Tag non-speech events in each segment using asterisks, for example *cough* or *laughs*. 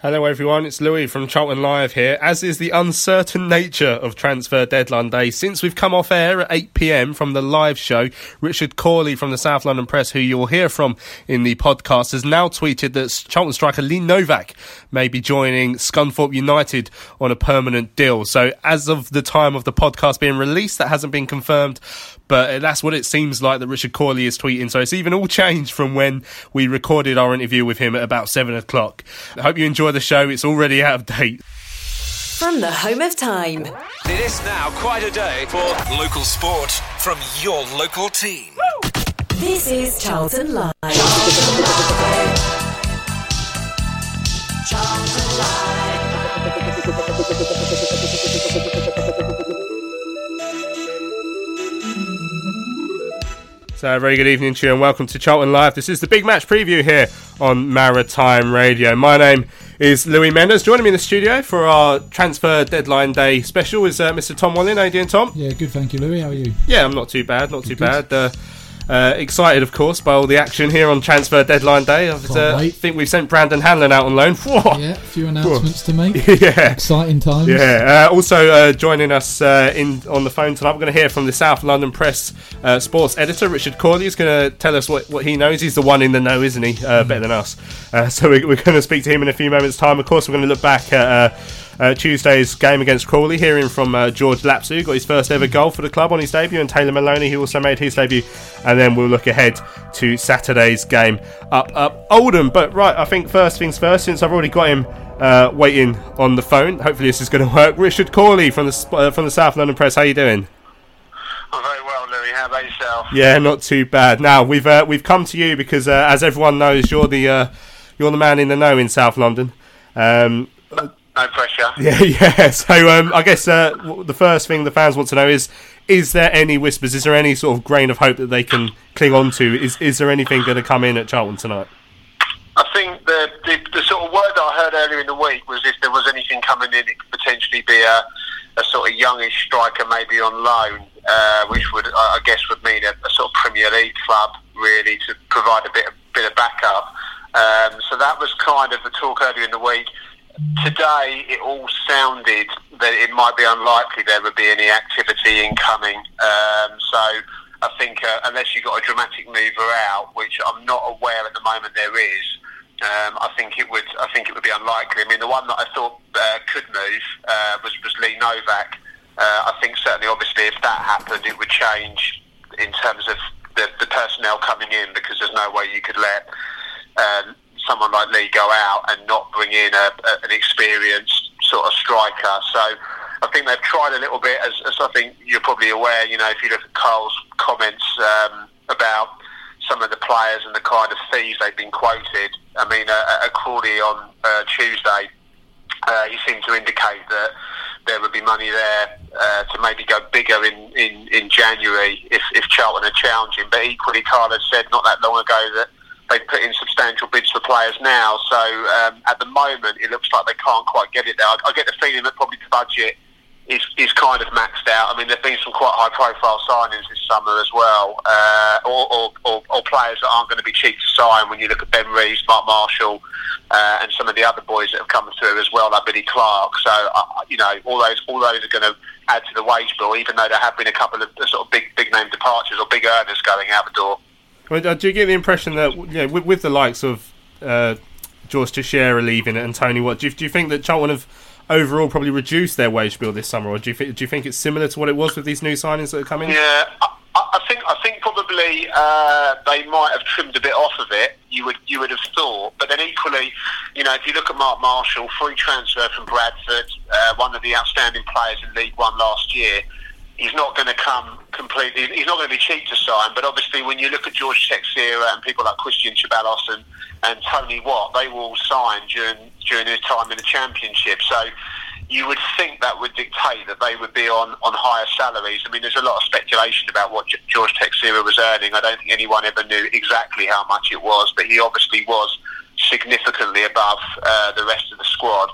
Hello everyone, it's Louis from Charlton Live here. As is the uncertain nature of transfer deadline day, since we've come off air at 8pm from the live show, Richard Cawley from the South London Press, who you'll hear from in the podcast, has now tweeted that Charlton striker Lee Novak may be joining Scunthorpe United on a permanent deal. So as of the time of the podcast being released, that hasn't been confirmed, but that's what it seems like that Richard Cawley is tweeting. So it's even all changed from when we recorded our interview with him at about seven o'clock. I hope you enjoy the show. It's already out of date. From the home of time. It is now quite a day for local sport from your local team. This is Charlton Live. Charlton Live. Charlton *laughs* So, a very good evening to you and welcome to Charlton Live. This is the big match preview here on Maritime Radio. My name is Louis Mendes. Joining me in the studio for our transfer deadline day special is uh, Mr. Tom Walling. How you doing, Tom? Yeah, good, thank you, Louis. How are you? Yeah, I'm not too bad, not too bad. Uh, uh, excited, of course, by all the action here on transfer deadline day. I uh, think we've sent Brandon Hanlan out on loan. *laughs* Whoa. Yeah, a few announcements to make. *laughs* yeah, exciting times. Yeah. Uh, also uh, joining us uh, in on the phone tonight, we're going to hear from the South London Press uh, sports editor Richard Cawley. He's going to tell us what, what he knows. He's the one in the know, isn't he? Mm. Better than us. *laughs* so we, we're, going to speak to him in a few moments' time. Of course, we're going to look back at uh, Tuesday's game against Crawley, hearing from uh, George Lapslie, got his first ever goal for the club on his debut, and Taylor Maloney, who also made his debut. And then we'll look ahead to Saturday's game up up Oldham. But right, I think first things first, since I've already got him uh, waiting on the phone. Hopefully, this is going to work. Richard Cawley from the uh, from the South London Press. How are you doing? I'm very well, Louis. How about yourself? Yeah, not too bad. Now we've uh, we've come to you because, uh, as everyone knows, you're the uh, you're the man in the know in South London. Um, no pressure. *laughs* Yeah, yeah. So um, I guess uh, the first thing the fans want to know is: is there any whispers? Is there any sort of grain of hope that they can cling on to? Is is there anything going to come in at Charlton tonight? I think the, the, the sort of word that I heard earlier in the week was if there was anything coming in, it could potentially be a, a sort of youngish striker, maybe on loan, uh, which would I guess would mean a, a, sort of Premier League club really to provide a bit of, bit of backup. Um, so that was kind of the talk earlier in the week today it all sounded that it might be unlikely there would be any activity incoming. Um, so I think uh, unless you've got a dramatic mover out, which I'm not aware at the moment there is, um, I think it would. I think it would be unlikely. I mean, the one that I thought uh, could move uh, was was Lee Novak. Uh, I think certainly, obviously, if that happened, it would change in terms of the, the personnel coming in because there's no way you could let uh, someone like Lee go out and not bring in a, a, an experienced sort of striker. So I think they've tried a little bit, as, as, I think you're probably aware. You know, if you look at Karl's comments um, about some of the players and the kind of fees they've been quoted. I mean, uh, Crawley on uh, Tuesday, uh, he seemed to indicate that there would be money there uh, to maybe go bigger in, in, in January if, if Charlton are challenging. But equally, Karl has said not that long ago that they've put in substantial bids for players now. So um, at the moment, it looks like they can't quite get it there. I, I get the feeling that probably the budget is, is kind of maxed out. I mean, there've been some quite high profile signings this summer as well, uh, or, or, or, or, players that aren't going to be cheap to sign when you look at Ben Reeves, Mark Marshall, uh, and some of the other boys that have come through as well, like Billy Clarke. So, uh, you know, all those all those are going to add to the wage bill, even though there have been a couple of sort of big big name departures or big earners going out the door. Uh, do you get the impression that you know, with, with the likes of uh, George Teixeira leaving it and Tony Watt, do you, do you think that Charlton have overall probably reduced their wage bill this summer, or do you think do you think it's similar to what it was with these new signings that are coming? Yeah, I, I think I think probably uh, they might have trimmed a bit off of it. You would you would have thought, but then equally, you know, if you look at Mark Marshall, free transfer from Bradford, uh, one of the outstanding players in League One last year he's not going to come completely. He's not going to be cheap to sign. But obviously, when you look at George Teixeira and people like Cristian Ceballos and, and Tony Watt, they will sign during during their time in the Championship. So you would think that would dictate that they would be on, on higher salaries. I mean, there's a lot of speculation about what George Teixeira was earning. I don't think anyone ever knew exactly how much it was, but he obviously was significantly above uh, the rest of the squad.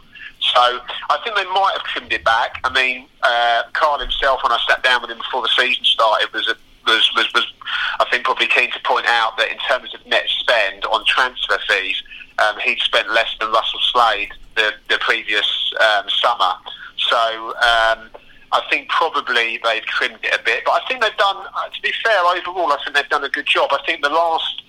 So I think they might have trimmed it back. I mean, uh, Karl himself, when I sat down with him before the season started, was, a, was, was, was, I think, probably keen to point out that in terms of net spend on transfer fees, um, he'd spent less than Russell Slade the, the previous um, summer. So um, I think probably they've trimmed it a bit. But I think they've done, uh, to be fair, overall, I think they've done a good job. I think the last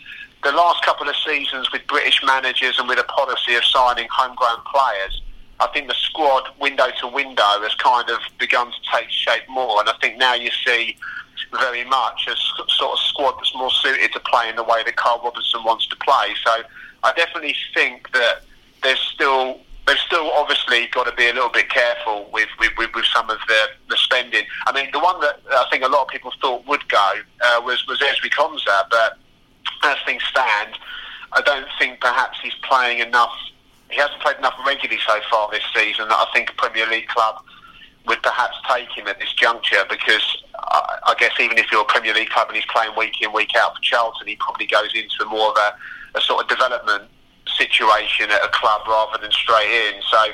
the last couple of seasons with British managers and with a policy of signing homegrown players, I think the squad window to window has kind of begun to take shape more. And I think now you see very much a sort of squad that's more suited to play in the way that Karl Robinson wants to play. So I definitely think that there's still they've still obviously got to be a little bit careful with, with, with, with some of the, the spending. I mean, the one that I think a lot of people thought would go uh, was, was Konsa, but as things stand, I don't think perhaps he's playing enough. He hasn't played enough regularly so far this season that I think a Premier League club would perhaps take him at this juncture because I, I guess even if you're a Premier League club and he's playing week in, week out for Charlton, he probably goes into more of a, a sort of development situation at a club rather than straight in. So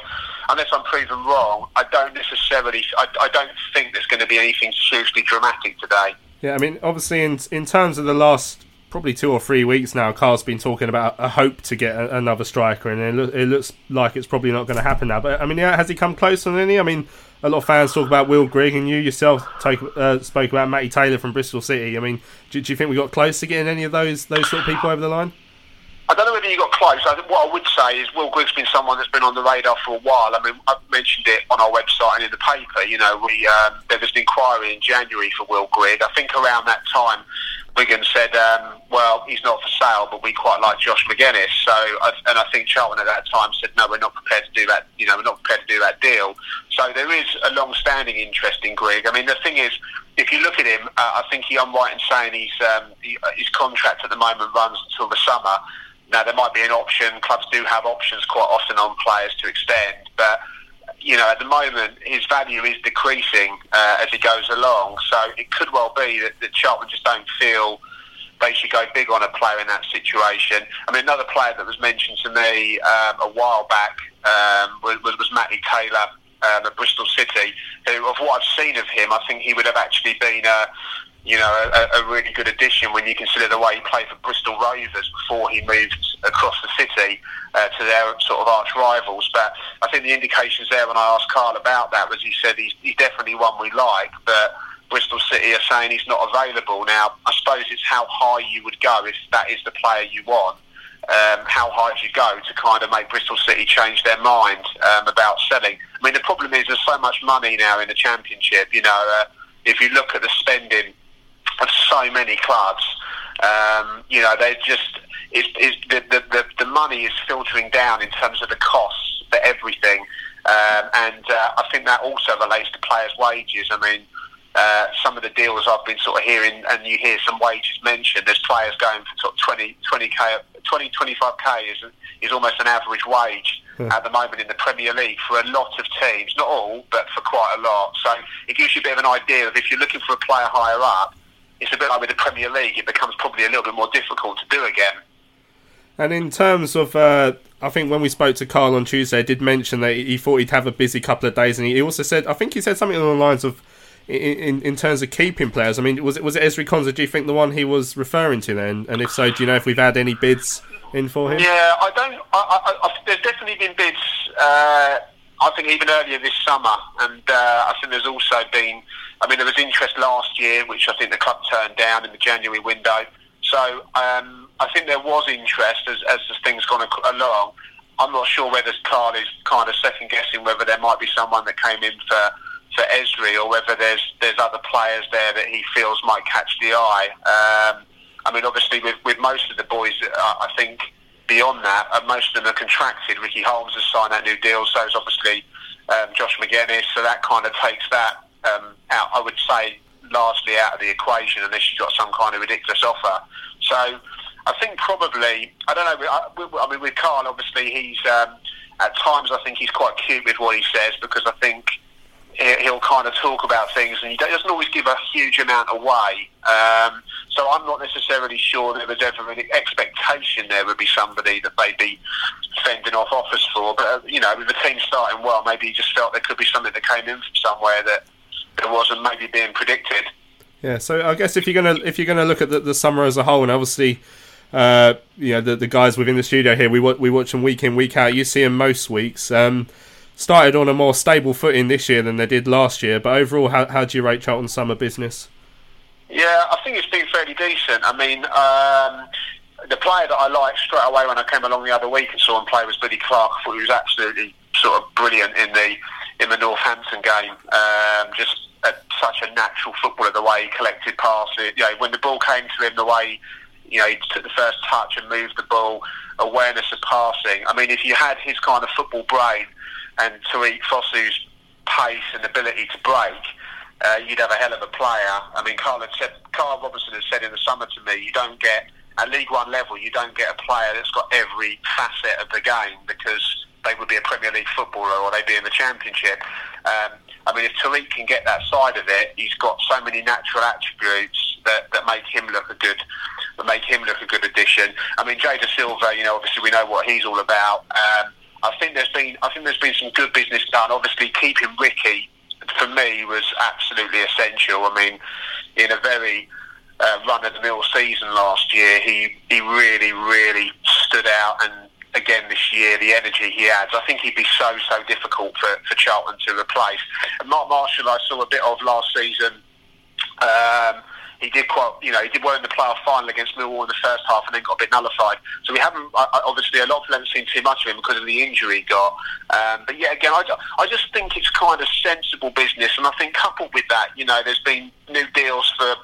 unless I'm proven wrong, I don't necessarily, I, I don't think there's going to be anything hugely dramatic today. Yeah, I mean, obviously, in in terms of the last probably two or three weeks now, Karl's been talking about a hope to get a, another striker, and it, lo- it, looks like it's probably not going to happen now. But I mean, yeah, has he come close on any? I mean, a lot of fans talk about Will Grigg, and you yourself take, uh, spoke about Matty Taylor from Bristol City. I mean, do, do you think we got close to getting any of those those sort of people over the line? I don't know whether you got close. I what I would say is Will Grigg's been someone that's been on the radar for a while. I mean, I've mentioned it on our website and in the paper. You know, we um, there was an inquiry in January for Will Grigg. I think around that time, Wigan said, um, "Well, he's not for sale, but we quite like Josh Magennis." So, and I think Charlton at that time said, "No, we're not prepared to do that. You know, we're not prepared to do that deal." So there is a long-standing interest in Grigg. I mean, the thing is, if you look at him, uh, I think he, I'm right in saying he's um, he, his contract at the moment runs until the summer. Now there might be an option. Clubs do have options quite often on players to extend, but you know at the moment his value is decreasing uh, as he goes along. So it could well be that, that Charlton just don't feel they should go big on a player in that situation. I mean, another player that was mentioned to me um, a while back um, was, was Matty Taylor um, at Bristol City. Who, of what I've seen of him, I think he would have actually been a you know, a, a, really good addition when you consider the way he played for Bristol Rovers before he moved across the city uh, to their sort of arch rivals. But I think the indications there when I asked Karl about that was he said he's, he's definitely one we like, but Bristol City are saying he's not available. Now, I suppose it's how high you would go if that is the player you want. Um, how high do you go to kind of make Bristol City change their mind um, about selling? I mean, the problem is there's so much money now in the Championship. You know, uh, if you look at the spending of so many clubs. Um, you know, they just it's, it's the, the, the, the money is filtering down in terms of the costs for everything, um, and uh, I think that also relates to players' wages. I mean. Uh, some of the deals I've been sort of hearing, and you hear some wages mentioned. There's players going for sort of 20, 20k, 20, 25k is, is almost an average wage yeah. at the moment in the Premier League for a lot of teams. Not all, but for quite a lot. So it gives you a bit of an idea of if you're looking for a player higher up, it's a bit like with the Premier League, it becomes probably a little bit more difficult to do again. And in terms of, uh, I think when we spoke to Karl on Tuesday, I did mention that he thought he'd have a busy couple of days, and he also said, I think he said something along the lines of, in, in, terms of keeping players. I mean, was it was it Ezri Konsa? Do you think the one he was referring to then? And if so, do you know if we've had any bids in for him? Yeah, I don't. I, I, I, there's definitely been bids. Uh, I think even earlier this summer, and uh, I think there's also been I mean, there was interest last year, which I think the club turned down in the January window. So um, I think there was interest as, as the things gone along. I'm not sure whether Karl is kind of second guessing whether there might be someone that came in for for Ezri or whether there's there's other players there that he feels might catch the eye. Um, I mean, obviously with, with most of the boys, uh, I think beyond that, uh, most of them are contracted. Ricky Holmes has signed that new deal, so is obviously um, Josh Magennis. So that kind of takes that um, out. I would say largely out of the equation unless you've got some kind of ridiculous offer. So I think probably I don't know. I, I mean, with Karl, obviously he's um, at times I think he's quite cute with what he says because I think he'll kind of talk about things and he doesn't always give a huge amount away. Um, so I'm not necessarily sure that there was ever an expectation there would be somebody that they'd be fending off offers for. But, uh, you know, with the team starting well, maybe he just felt there could be something that came in from somewhere that, that wasn't maybe being predicted. Yeah, so I guess if you're gonna if you're gonna look at the, the summer as a whole, and obviously, uh, you know the, the guys within the studio here, we we watch them week in week out. You see them most weeks. Um, started on a more stable footing this year than they did last year. But overall, how, how do you rate Charlton's summer business? Yeah, I think it's been fairly decent. I mean, um, the player that I liked straight away when I came along the other week and saw him play was Billy Clarke. I thought he was absolutely sort of brilliant in the in the Northampton game. Um, just a, such a natural footballer, the way he collected passes. You know, when the ball came to him, the way you know he took the first touch and moved the ball, awareness of passing. I mean, if you had his kind of football brain and Tariq Fosu's pace and ability to break, uh, you'd have a hell of a player. I mean, Karl, said, Karl Robinson has said in the summer to me, you don't get at League One level, you don't get a player that's got every facet of the game because they would be a Premier League footballer or they'd be in the Championship. Um, I mean, if Tariq can get that side of it, he's got so many natural attributes that, that make him look a good that make him look a good addition. I mean, Jay Silva, you know, obviously we know what he's all about. Um, I think there's been I think there's been some good business done. Obviously, keeping Ricky for me was absolutely essential. I mean, in a very uh, run of the mill season last year, he he really really stood out and. Again this year, the energy he adds, I think he'd be so so difficult for, for Charlton to replace. And Mark Marshall, I saw a bit of last season. Um, he did quite, you know, he did well in the playoff final against Millwall in the first half and then got a bit nullified. So we haven't, obviously, a lot of people haven't seen too much of him because of the injury he got. Um, but yeah, again, I, I just think it's kind of sensible business. And I think coupled with that, you know, there's been new deals for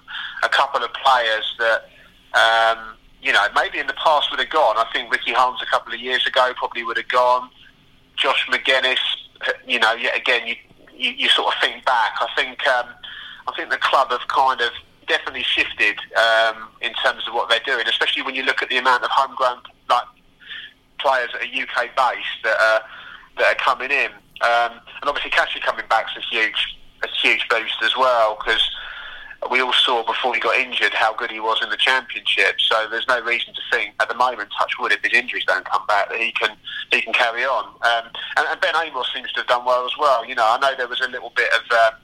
a couple of players that, um, you know, maybe in the past would have gone. I think Ricky Holmes a couple of years ago probably would have gone. Josh Magennis, you know, yet again, you, you, you sort of think back. I think, um, I think the club have kind of definitely shifted um, in terms of what they're doing, especially when you look at the amount of homegrown like players that are UK based that are that are coming in, um, and obviously Kashi coming back is a huge a huge boost as well because we all saw before he got injured how good he was in the championship. So there's no reason to think at the moment, touch wood, if his injuries don't come back, that he can he can carry on. Um, and, and, Ben Amos seems to have done well as well. You know, I know there was a little bit of um,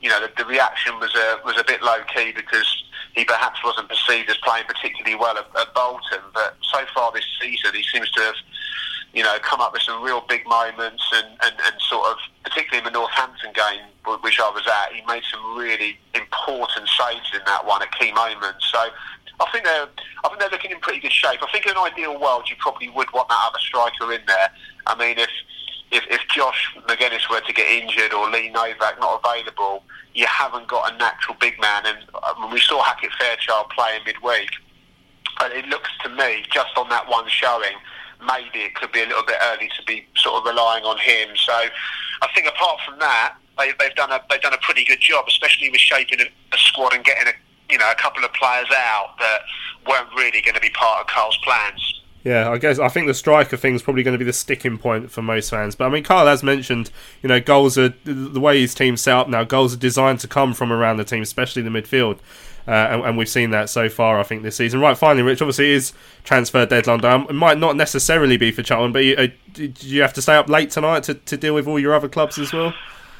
you know, the, the reaction was a was a bit low key because he perhaps wasn't perceived as playing particularly well at, at Bolton. But so far this season, he seems to have, you know, come up with some real big moments and, and, and sort of, particularly in the Northampton game, which I was at, he made some really important saves in that one at key moments. So I think they're I think they're looking in pretty good shape. I think in an ideal world, you probably would want that other striker in there. I mean, if if, if Josh Magennis were to get injured or Lee Novak not available, you haven't got a natural big man. And um, we saw Hackett Fairchild play in midweek. And it looks to me, just on that one showing, maybe it could be a little bit early to be sort of relying on him. So I think apart from that, they, have done a they've done a pretty good job, especially with shaping a, a squad and getting a you know a couple of players out that weren't really going to be part of Karl's plans. Yeah, I guess I think the striker thing is probably going to be the sticking point for most fans. But I mean, Karl has mentioned, you know, goals are the way his team's set up now. Goals are designed to come from around the team, especially the midfield, uh, and, and, we've seen that so far. I think this season. Right, finally, Rich. Obviously, is transfer deadline. Day. It might not necessarily be for Charlton, but you, uh, you have to stay up late tonight to, to deal with all your other clubs as well?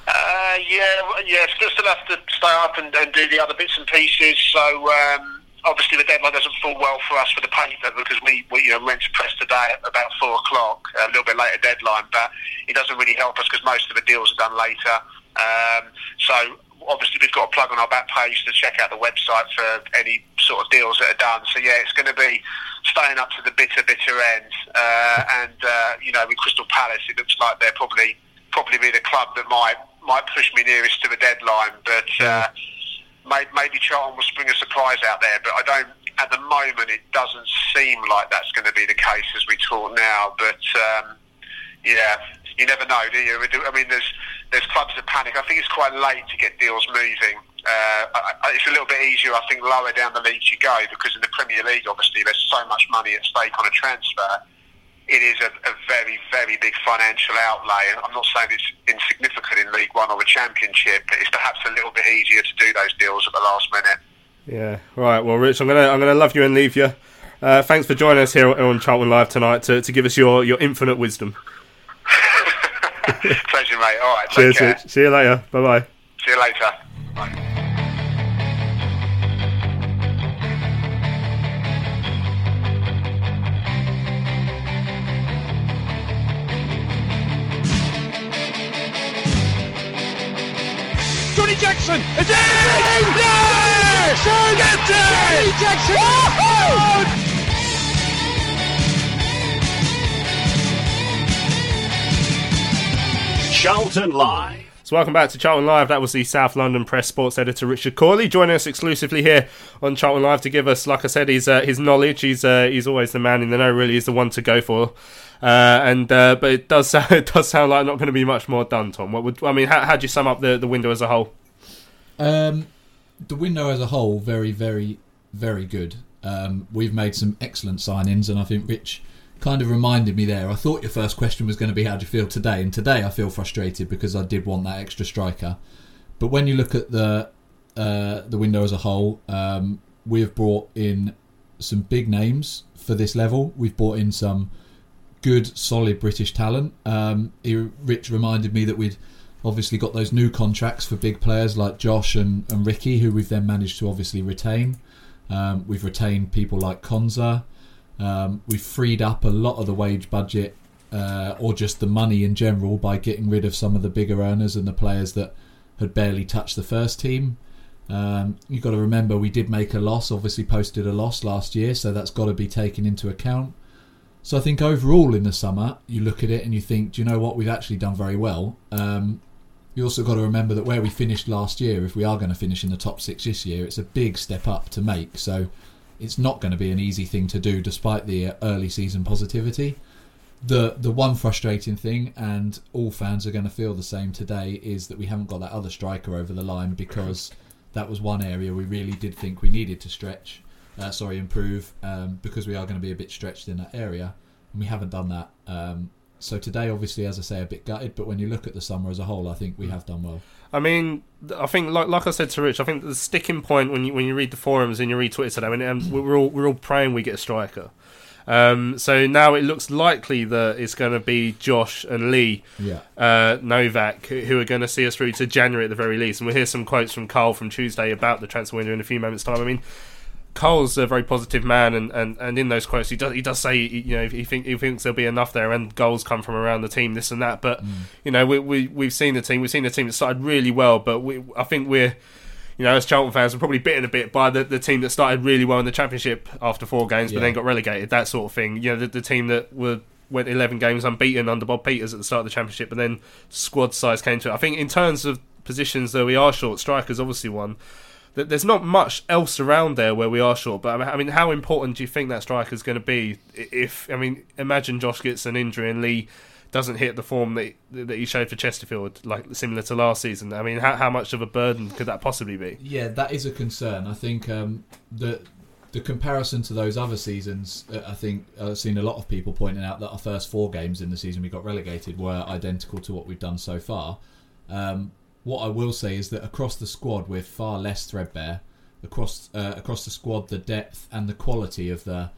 Uh, yeah, yeah. Still have to stay up and, and do the other bits and pieces. So. Um obviously the deadline doesn't fall well for us for the paper because we, we you know to press today at about four o'clock, a little bit later deadline, but it doesn't really help us because most of the deals are done later. Um, so obviously we've got a plug on our back page to check out the website for any sort of deals that are done. So yeah, it's going to be staying up to the bitter, bitter end. Uh, and uh, you know, with Crystal Palace, it looks like they're probably probably be the club that might might push me nearest to the deadline, but. Uh, maybe Charlton will spring a surprise out there, but I don't. At the moment, it doesn't seem like that's going to be the case as we talk now. But um, yeah, you never know, do you? I mean, there's there's clubs that panic. I think it's quite late to get deals moving. Uh, I, I, it's a little bit easier, I think, lower down the leagues you go because in the Premier League, obviously, there's so much money at stake on a transfer. It is a, a very, very big financial outlay. And I'm not saying it's insignificant in League One or the Championship, but it's perhaps a little bit easier to do those deals at the last minute. Yeah, right. Well, Rich, I'm gonna I'm gonna love you and leave you. Uh, thanks for joining us here on Charlton Live tonight to, to give us your, your infinite wisdom. *laughs* *laughs* Pleasure, mate. All right, take Cheers, care. See you later. Bye bye. See you later. Bye. Johnny Jackson is in! Yes! Get it! Johnny Jackson! Charlton Live. So welcome back to Charlton Live. That was the South London Press sports editor Richard Cawley joining us exclusively here on Charlton Live to give us, like I said, his uh, his knowledge. He's uh, he's always the man in the know. Really, he's the one to go for. Uh, and uh, but it does *laughs* sound, it does sound like not going to be much more done. Tom, what would I mean? How how do you sum up the, the window as a whole? Um, the window as a whole, very, very, very good. Um, we've made some excellent signings, and I think Rich kind of reminded me there. I thought your first question was going to be how do you feel today, and today I feel frustrated because I did want that extra striker. But when you look at the uh, the window as a whole, um, we have brought in some big names for this level. We've brought in some good, solid British talent. Um, he, Rich reminded me that we'd obviously got those new contracts for big players like Josh and, and Ricky, who we've then managed to obviously retain. Um, we've retained people like Konsa. Um, we've freed up a lot of the wage budget uh, or just the money in general by getting rid of some of the bigger earners and the players that had barely touched the first team. Um, you've got to remember we did make a loss, obviously posted a loss last year, so that's got to be taken into account. So I think overall in the summer, you look at it and you think, do you know what? We've actually done very well. Um, you also got to remember that where we finished last year, if we are going to finish in the top six this year, it's a big step up to make. So it's not going to be an easy thing to do, despite the early season positivity. The the one frustrating thing, and all fans are going to feel the same today, is that we haven't got that other striker over the line because that was one area we really did think we needed to stretch. Uh, sorry, improve um, because we are going to be a bit stretched in that area, and we haven't done that. Um, so today, obviously, as I say, a bit gutted. But when you look at the summer as a whole, I think we have done well. I mean, I think like like I said to Rich, I think the sticking point when you when you read the forums and you read Twitter today, I mean, um, we're all we're all praying we get a striker. Um, so now it looks likely that it's going to be Josh and Lee Yeah. uh, Novak who who are going to see us through to January at the very least. And we'll hear some quotes from Karl from Tuesday about the transfer window in a few moments' time. I mean, Karl's a very positive man, and, and, and in those quotes he does he does say you know he think he thinks there'll be enough there, and goals come from around the team, this and that. But mm. you know we we we've seen the team, we've seen the team that started really well, but we I think we're you know, as Charlton fans, we're probably bitten a bit by the, the team that started really well in the Championship after four games, but Yeah. then got relegated. That sort of thing. You know, the, the team that were went eleven games unbeaten under Bob Peeters at the start of the Championship, but then squad size came to it. I think in terms of positions, though we are short, strikers obviously one. That There's not much else around there where we are short, but I mean- how important do you think that striker is going to be? If I mean, imagine Josh gets an injury and Lee doesn't hit the form that that he showed for Chesterfield, like similar to last season. I mean, how, how much of a burden could that possibly be? Yeah, that is a concern. I think um, the the comparison to those other seasons, uh, I think I've seen a lot of people pointing out that our first four games in the season we got relegated were identical to what we've done so far. Um, what I will say is that across the squad we're far less threadbare. Across uh, across the squad, the depth and the quality of the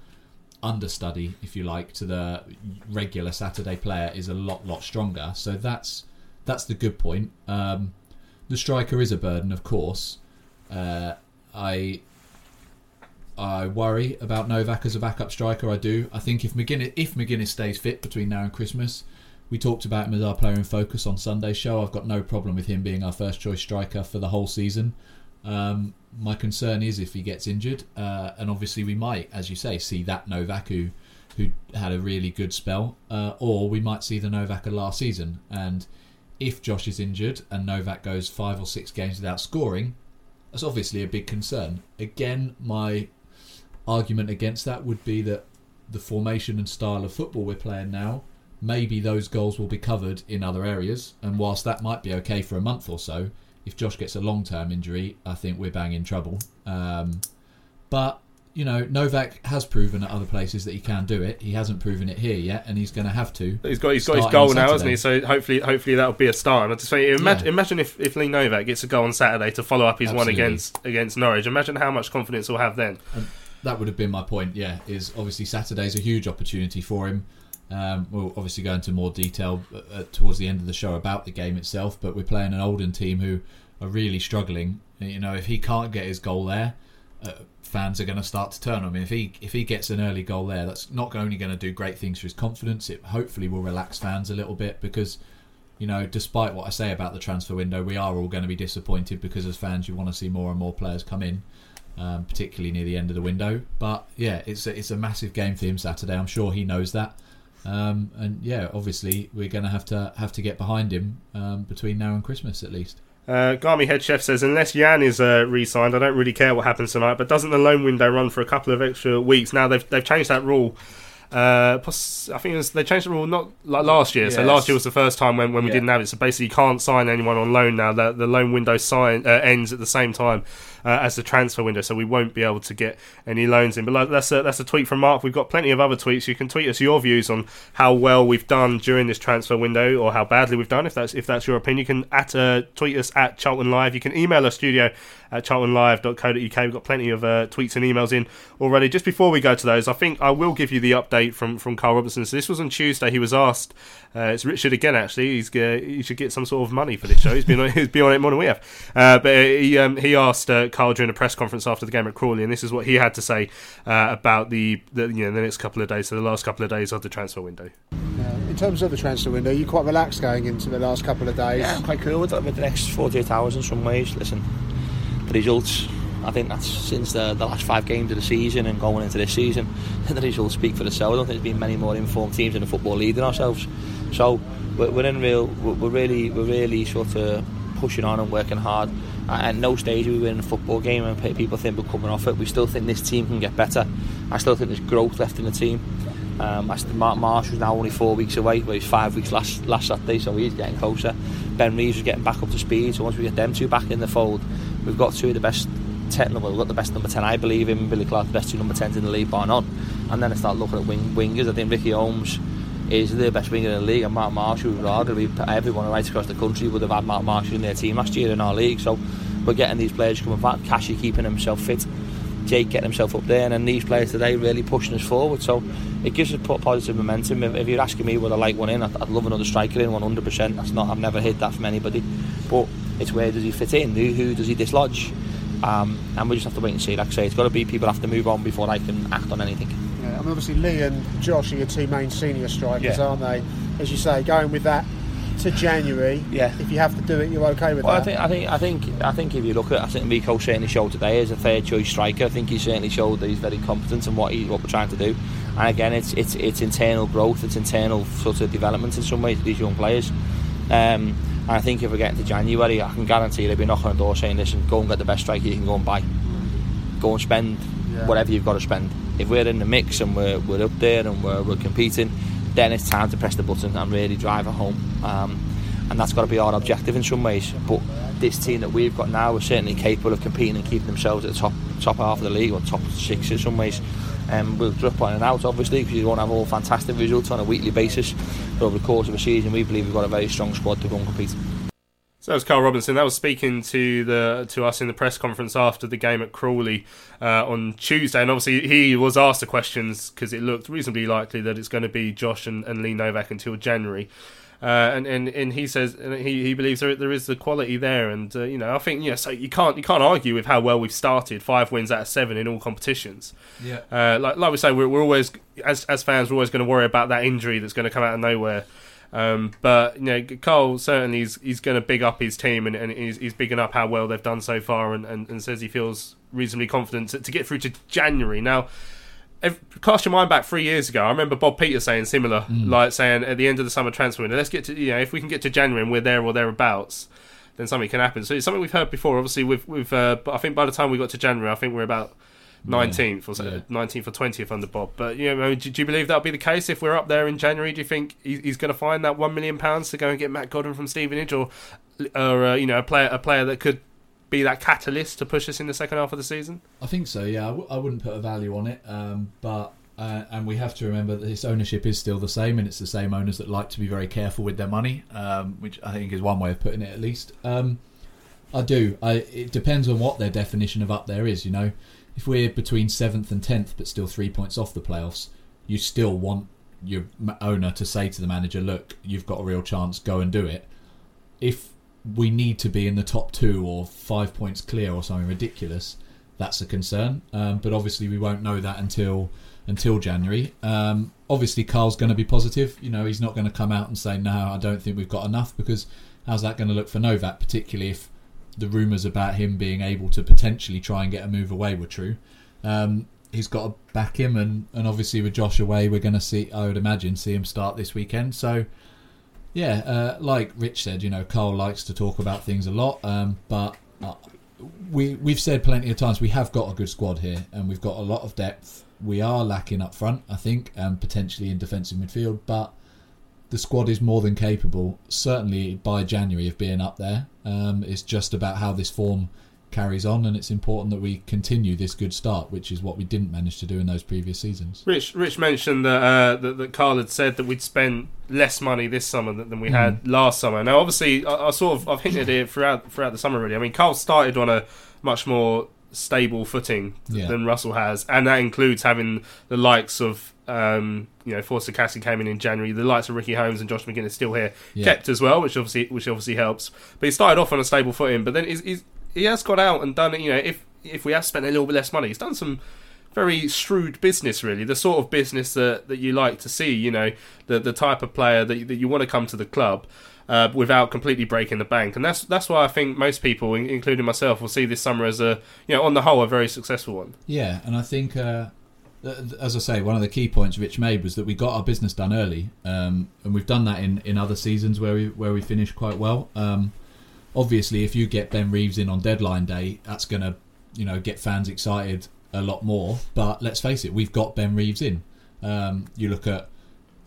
understudy, if you like, to the regular Saturday player is a lot lot stronger. So that's that's the good point. Um, the striker is a burden, of course. Uh, I I worry about Novak as a backup striker. I do. I think if Magennis if Magennis stays fit between now and Christmas, we talked about him as our player in focus on Sunday's show. I've got no problem with him being our first choice striker for the whole season. Um, my concern is if he gets injured, uh, and obviously we might, as you say, see that Novak who who had a really good spell, uh, or we might see the Novak of last season. And if Josh is injured and Novak goes five or six games without scoring, that's obviously a big concern. Again, my argument against that would be that the formation and style of football we're playing now maybe those goals will be covered in other areas. And whilst that might be okay for a month or so, if Josh gets a long term injury, I think we're bang in trouble. Um, but you know, Novak has proven at other places that he can do it. He hasn't proven it here yet, and he's going to have to. He's got he's got his goal now, hasn't he? So hopefully hopefully that'll be a start. And I just say, imagine, Yeah. imagine if, if Lee Novak gets a goal on Saturday to follow up his one against against Norwich. Imagine how much confidence he'll have then. that would have been my point. Yeah, is obviously Saturday's a huge opportunity for him. Um, we'll obviously go into more detail uh, towards the end of the show about the game itself, but we're playing an Oldham team who are really struggling. You know, if he can't get his goal there, uh, fans are going to start to turn on him. If he if he gets an early goal there, that's not only going to do great things for his confidence. It hopefully will relax fans a little bit because. You know, despite what I say about the transfer window, we are all going to be disappointed because as fans, you want to see more and more players come in um, particularly near the end of the window. But yeah, it's a, it's a massive game for him Saturday. I'm sure he knows that. Um, and yeah, obviously we're going to have to have to get behind him um, between now and Christmas at least. Uh, Garmy head chef says unless Jan is uh, re-signed, I don't really care what happens tonight. But doesn't the loan window run for a couple of extra weeks? Now they've they've changed that rule. Uh, poss- I think it was, they changed the rule not like last year. So last year was the first time when, when we Yeah. didn't have it. So basically, you can't sign anyone on loan now. The, the loan window sign uh, ends at the same time uh, as the transfer window, so we won't be able to get any loans in. But like, that's a, that's a tweet from Mark. We've got plenty of other tweets. You can tweet us your views on how well we've done during this transfer window or how badly we've done. If that's if that's your opinion, you can at uh, tweet us at Charlton Live. You can email us studio at charltonlive.co.uk. We've got plenty of uh, tweets and emails in already. Just before we go to those, I think I will give you the update from from Karl Robinson. So this was on Tuesday. He was asked. Uh, it's Richard again. Actually, he's uh, he should get some sort of money for this show. He's been on, *laughs* he's been on it more than we have. Uh, but he um, he asked uh, Karl during a press conference after the game at Crawley, and this is what he had to say uh, about the, the you know the next couple of days, so the last couple of days of the transfer window. In terms of the transfer window, you're quite relaxed going into the last couple of days. Yeah, I'm quite cool with, with the next 48 hours in some ways. Listen, the results, I think that's since the, the last five games of the season and going into this season, *laughs* the results speak for themselves. I don't think there's been many more informed teams in the football league than ourselves. So we're, we're in real, we're, we're really, we're really sort of pushing on and working hard. At no stage we win a football game and people think we're coming off it. We still think this team can get better. I still think there's growth left in the team. Um, Mark Marsh was now only four weeks away, but he's five weeks last last Saturday, so he's getting closer. Ben Reeves was getting back up to speed, so once we get them two back in the fold, we've got two of the best. Well, we've got the best number ten, I believe, in Billy Clarke, the best two number tens in the league, bar none. And then I start looking at wing, wingers. I think Ricky Holmes is the best winger in the league, and Mark Marshall would argue everyone right across the country would have had Mark Marshall in their team last year in our league. So we're getting these players coming back. Kashi keeping himself fit. Jake getting himself up there, and then these players today really pushing us forward. So it gives us positive momentum. If, if you're asking me, would I like one in? I'd, I'd love another striker in 100%. That's not. I've never heard that from anybody. But it's where does he fit in? Who, who does he dislodge? Um, and we just have to wait and see. Like I say, it's got to be people have to move on before I can act on anything. I mean, obviously Lee and Josh are your two main senior strikers, Yeah. aren't they? As you say, going with that to January. Yeah. If you have to do it, you're okay with Well, I that. think, I think, I think, I think if you look at, I think Reeco certainly showed today as a third choice striker. I think he certainly showed that he's very competent in what he, what we're trying to do. And again, it's it's it's internal growth, it's internal sort of development in some ways these young players. Um, and I think if we get into January, I can guarantee they'll be knocking on the door saying, "Listen, go and get the best striker you can go and buy. Go and spend Yeah. whatever you've got to spend." If we're in the mix and we're, we're up there and we're, we're competing, then it's time to press the button and really drive it home. Um, and that's got to be our objective in some ways. But this team that we've got now is certainly capable of competing and keeping themselves at the top top half of the league or top six in some ways. Um, we'll drop on and out obviously because you won't have all fantastic results on a weekly basis. But over the course of a season, we believe we've got a very strong squad to go and compete. So that was Karl Robinson. That was speaking to the to us in the press conference after the game at Crawley uh, on Tuesday, and obviously he was asked the questions because it looked reasonably likely that it's going to be Josh and, and Lee Novak until January. Uh, and, and and he says and he, he believes there there is the quality there, and uh, you know I think you know so you can't you can't argue with how well we've started five wins out of seven in all competitions. Yeah. Uh, like like we say, we're, we're always as as fans we're always going to worry about that injury that's going to come out of nowhere. Um, but you know, Cole certainly is he's going to big up his team and, and he's, he's bigging up how well they've done so far, and, and, and says he feels reasonably confident to, to get through to January. Now, if, cast your mind back three years ago. I remember Bob Peter saying similar, like saying at the end of the summer transfer window, let's get to you know if we can get to January and we're there or thereabouts, then something can happen. So it's something we've heard before. Obviously, with with uh, but I think by the time we got to January, I think we're about 19th or so, Yeah. 19th or 20th under Bob. But you know, do, do you believe that'll be the case if we're up there in January? Do you think he- he's going to find that one million pounds to go and get Matt Godden from Stevenage, or or uh, you know a player a player that could be that catalyst to push us in the second half of the season? I think so. Yeah, I, w- I wouldn't put a value on it, um, but uh, and we have to remember that this ownership is still the same, and it's the same owners that like to be very careful with their money, um, which I think is one way of putting it at least. Um, I do. I, it depends on what their definition of up there is. You know, if we're between seventh and tenth, but still three points off the playoffs, you still want your owner to say to the manager, "Look, you've got a real chance. Go and do it." If we need to be in the top two or five points clear or something ridiculous, that's a concern. Um, but obviously, we won't know that until until January. Um, obviously, Karl's going to be positive. You know, he's not going to come out and say, "No, I don't think we've got enough," because how's that going to look for Novak, particularly if the rumours about him being able to potentially try and get a move away were true. Um, he's got to back him, and, and obviously with Josh away, we're going to see, I would imagine, see him start this weekend. So, yeah, uh, like Rich said, you know, Karl likes to talk about things a lot, um, but uh, we we've said plenty of times we have got a good squad here, and we've got a lot of depth. We are lacking up front, I think, and potentially in defensive midfield, but the squad is more than capable, certainly by January, of being up there. Um, it's just about how this form carries on, and it's important that we continue this good start, which is what we didn't manage to do in those previous seasons. Rich Rich mentioned that uh, that, that Karl had said that we'd spend less money this summer than, than we had last summer. Now, obviously, I, I sort of I've hinted it throughout throughout the summer. Really, I mean, Karl started on a much more stable footing Yeah. than Russell has, and that includes having the likes of. Um, you know, Forster-Caskey came in in January. The likes of Ricky Holmes and Josh Magennis still here, Yeah. kept as well, which obviously which obviously helps. But he started off on a stable footing, but then he's, he's, he has got out and done it. You know, if if we have spent a little bit less money, he's done some very shrewd business, really. The sort of business that, that you like to see, you know, the the type of player that, that you want to come to the club uh, without completely breaking the bank. And that's that's why I think most people, including myself, will see this summer as a, you know, on the whole, a very successful one. Yeah, and I think, uh, as I say, one of the key points Rich made was that we got our business done early, um, and we've done that in, in other seasons where we where we finished quite well. Um, obviously, if you get Ben Reeves in on deadline day, that's going to you know get fans excited a lot more. But let's face it, we've got Ben Reeves in. Um, you look at.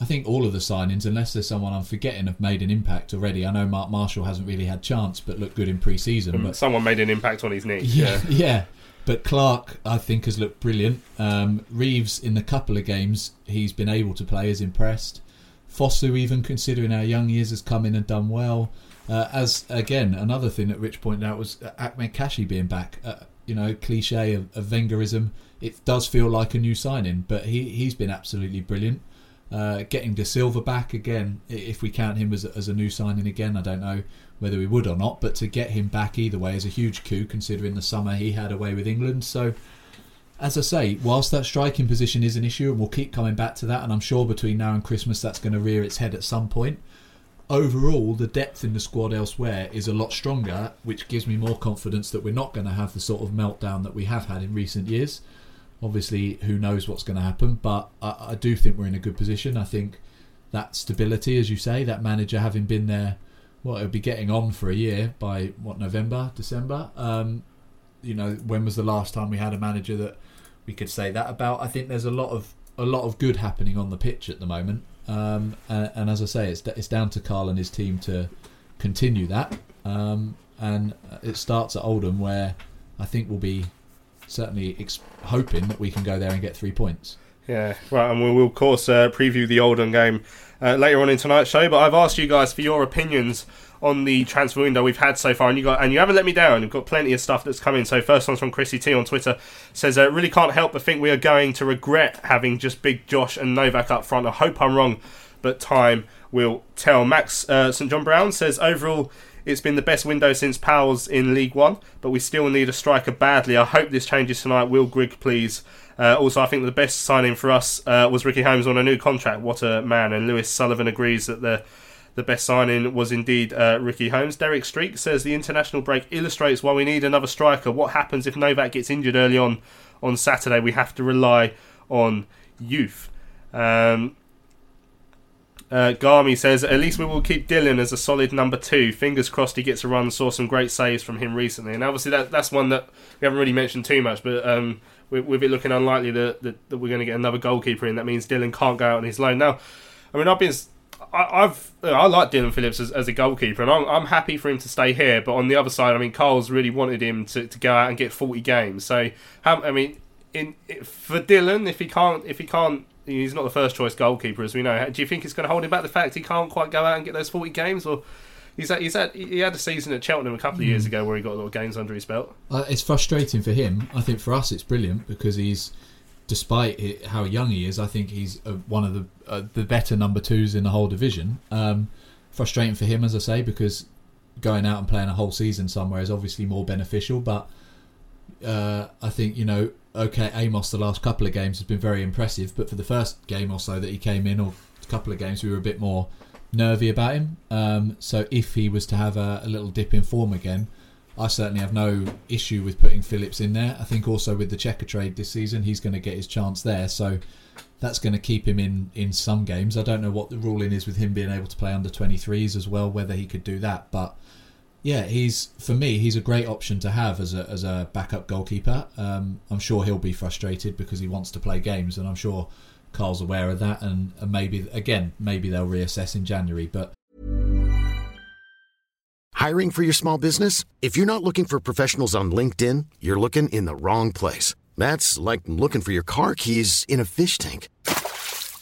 I think all of the signings, unless there's someone I'm forgetting, have made an impact already. I know Mark Marshall hasn't really had chance, but looked good in pre-season. But Someone made an impact on his knee. yeah, *laughs* yeah. But Clarke, I think, has looked brilliant. Um, Reeves, in the couple of games he's been able to play, has impressed. Forster, even considering our young years, has come in and done well. Uh, as again, another thing that Rich pointed out was Ahmed Kashi being back. Uh, you know, cliche of, of Wengerism. It does feel like a new signing, but he he's been absolutely brilliant. Uh, getting De Silva back again, if we count him as as a new signing again, I don't know whether we would or not. But to get him back either way is a huge coup, considering the summer he had away with England. So, as I say, whilst that striking position is an issue, and we'll keep coming back to that, and I'm sure between now and Christmas that's going to rear its head at some point. Overall, the depth in the squad elsewhere is a lot stronger, which gives me more confidence that we're not going to have the sort of meltdown that we have had in recent years. Obviously, who knows what's going to happen, but I, I do think we're in a good position. I think that stability, as you say, that manager having been there, well, it'll be getting on for a year by what November, December. Um, you know, when was the last time we had a manager that we could say that about? I think there's a lot of a lot of good happening on the pitch at the moment, um, and, and as I say, it's it's down to Karl and his team to continue that. Um, and it starts at Oldham, where I think we'll be certainly ex- hoping that we can go there and get three points. Yeah, right, and we will, of course, uh, preview the Oldham game uh, later on in tonight's show. But I've asked you guys for your opinions on the transfer window we've had so far, and you got and you haven't let me down. You've got plenty of stuff that's coming. So first one's from Chrissy T on Twitter says, uh, "Really can't help but think we are going to regret having just Big Josh and Novak up front. I hope I'm wrong, but time will tell." Max uh, St John Brown says, "Overall." It's been the best window since Powell's in League One, but we still need a striker badly. I hope this changes tonight. Will Grigg, please. Uh, also, I think the best signing for us uh, was Ricky Holmes on a new contract. What a man! And Lewis Sullivan agrees that the the best signing was indeed uh, Ricky Holmes. Derek Streak says the international break illustrates why we need another striker. What happens if Novak gets injured early on on Saturday? We have to rely on youth. Um, Uh, Garmy says, at least we will keep Dillon as a solid number two. Fingers crossed he gets a run. Saw some great saves from him recently. And obviously, that, that's one that we haven't really mentioned too much, but um, with, with it looking unlikely that, that, that we're going to get another goalkeeper in, that means Dillon can't go out on his loan. Now, I mean, I've been. I, I've I like Dillon Phillips as, as a goalkeeper, and I'm, I'm happy for him to stay here. But on the other side, I mean, Karl's really wanted him to, to go out and get 40 games. So, how, I mean, in for Dillon, if he can't if he can't he's not the first choice goalkeeper, as we know. Do you think it's going to hold him back the fact he can't quite go out and get those forty games, or he's had, he's had he had a season at Cheltenham a couple of years Mm. ago where he got a lot of games under his belt. Uh, it's frustrating for him. I think for us, it's brilliant because he's, despite it, how young he is, I think he's uh, one of the uh, the better number twos in the whole division. Um, frustrating for him, as I say, because going out and playing a whole season somewhere is obviously more beneficial. But uh, I think you know, okay, Amos the last couple of games has been very impressive, but for the first game or so that he came in, or a couple of games, we were a bit more nervy about him. Um, so if he was to have a, a little dip in form again, I certainly have no issue with putting Phillips in there. I think also with the Checkatrade this season, he's going to get his chance there. So that's going to keep him in in some games. I don't know what the ruling is with him being able to play under 23s as well, whether he could do that. But yeah, he's for me, he's a great option to have as a as a backup goalkeeper. Um, I'm sure he'll be frustrated because he wants to play games, and I'm sure Karl's aware of that. And, and maybe again, maybe they'll reassess in January. But Hiring for your small business? If you're not looking for professionals on LinkedIn, you're looking in the wrong place. That's like looking for your car keys in a fish tank.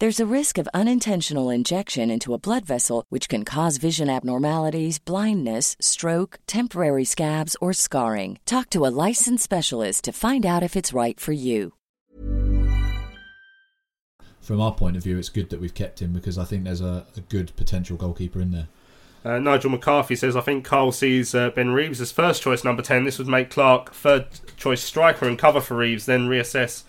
There's a risk of unintentional injection into a blood vessel, which can cause vision abnormalities, blindness, stroke, temporary scabs, or scarring. Talk to a licensed specialist to find out if it's right for you. from our point of view, it's good that we've kept him because I think there's a, a good potential goalkeeper in there. Uh, Nigel McCarthy says, I think Karl sees uh, Ben Reeves as first choice number 10. This would make Clarke third choice striker and cover for Reeves, then reassess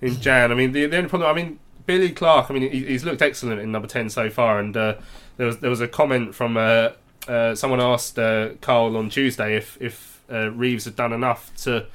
in Jan. I mean, the, the only problem, I mean, Billy Clarke, I mean, he, he's looked excellent in number 10 so far. And uh, there, was, there was a comment from uh, uh, someone asked uh, Karl on Tuesday if, if uh, Reeves had done enough to.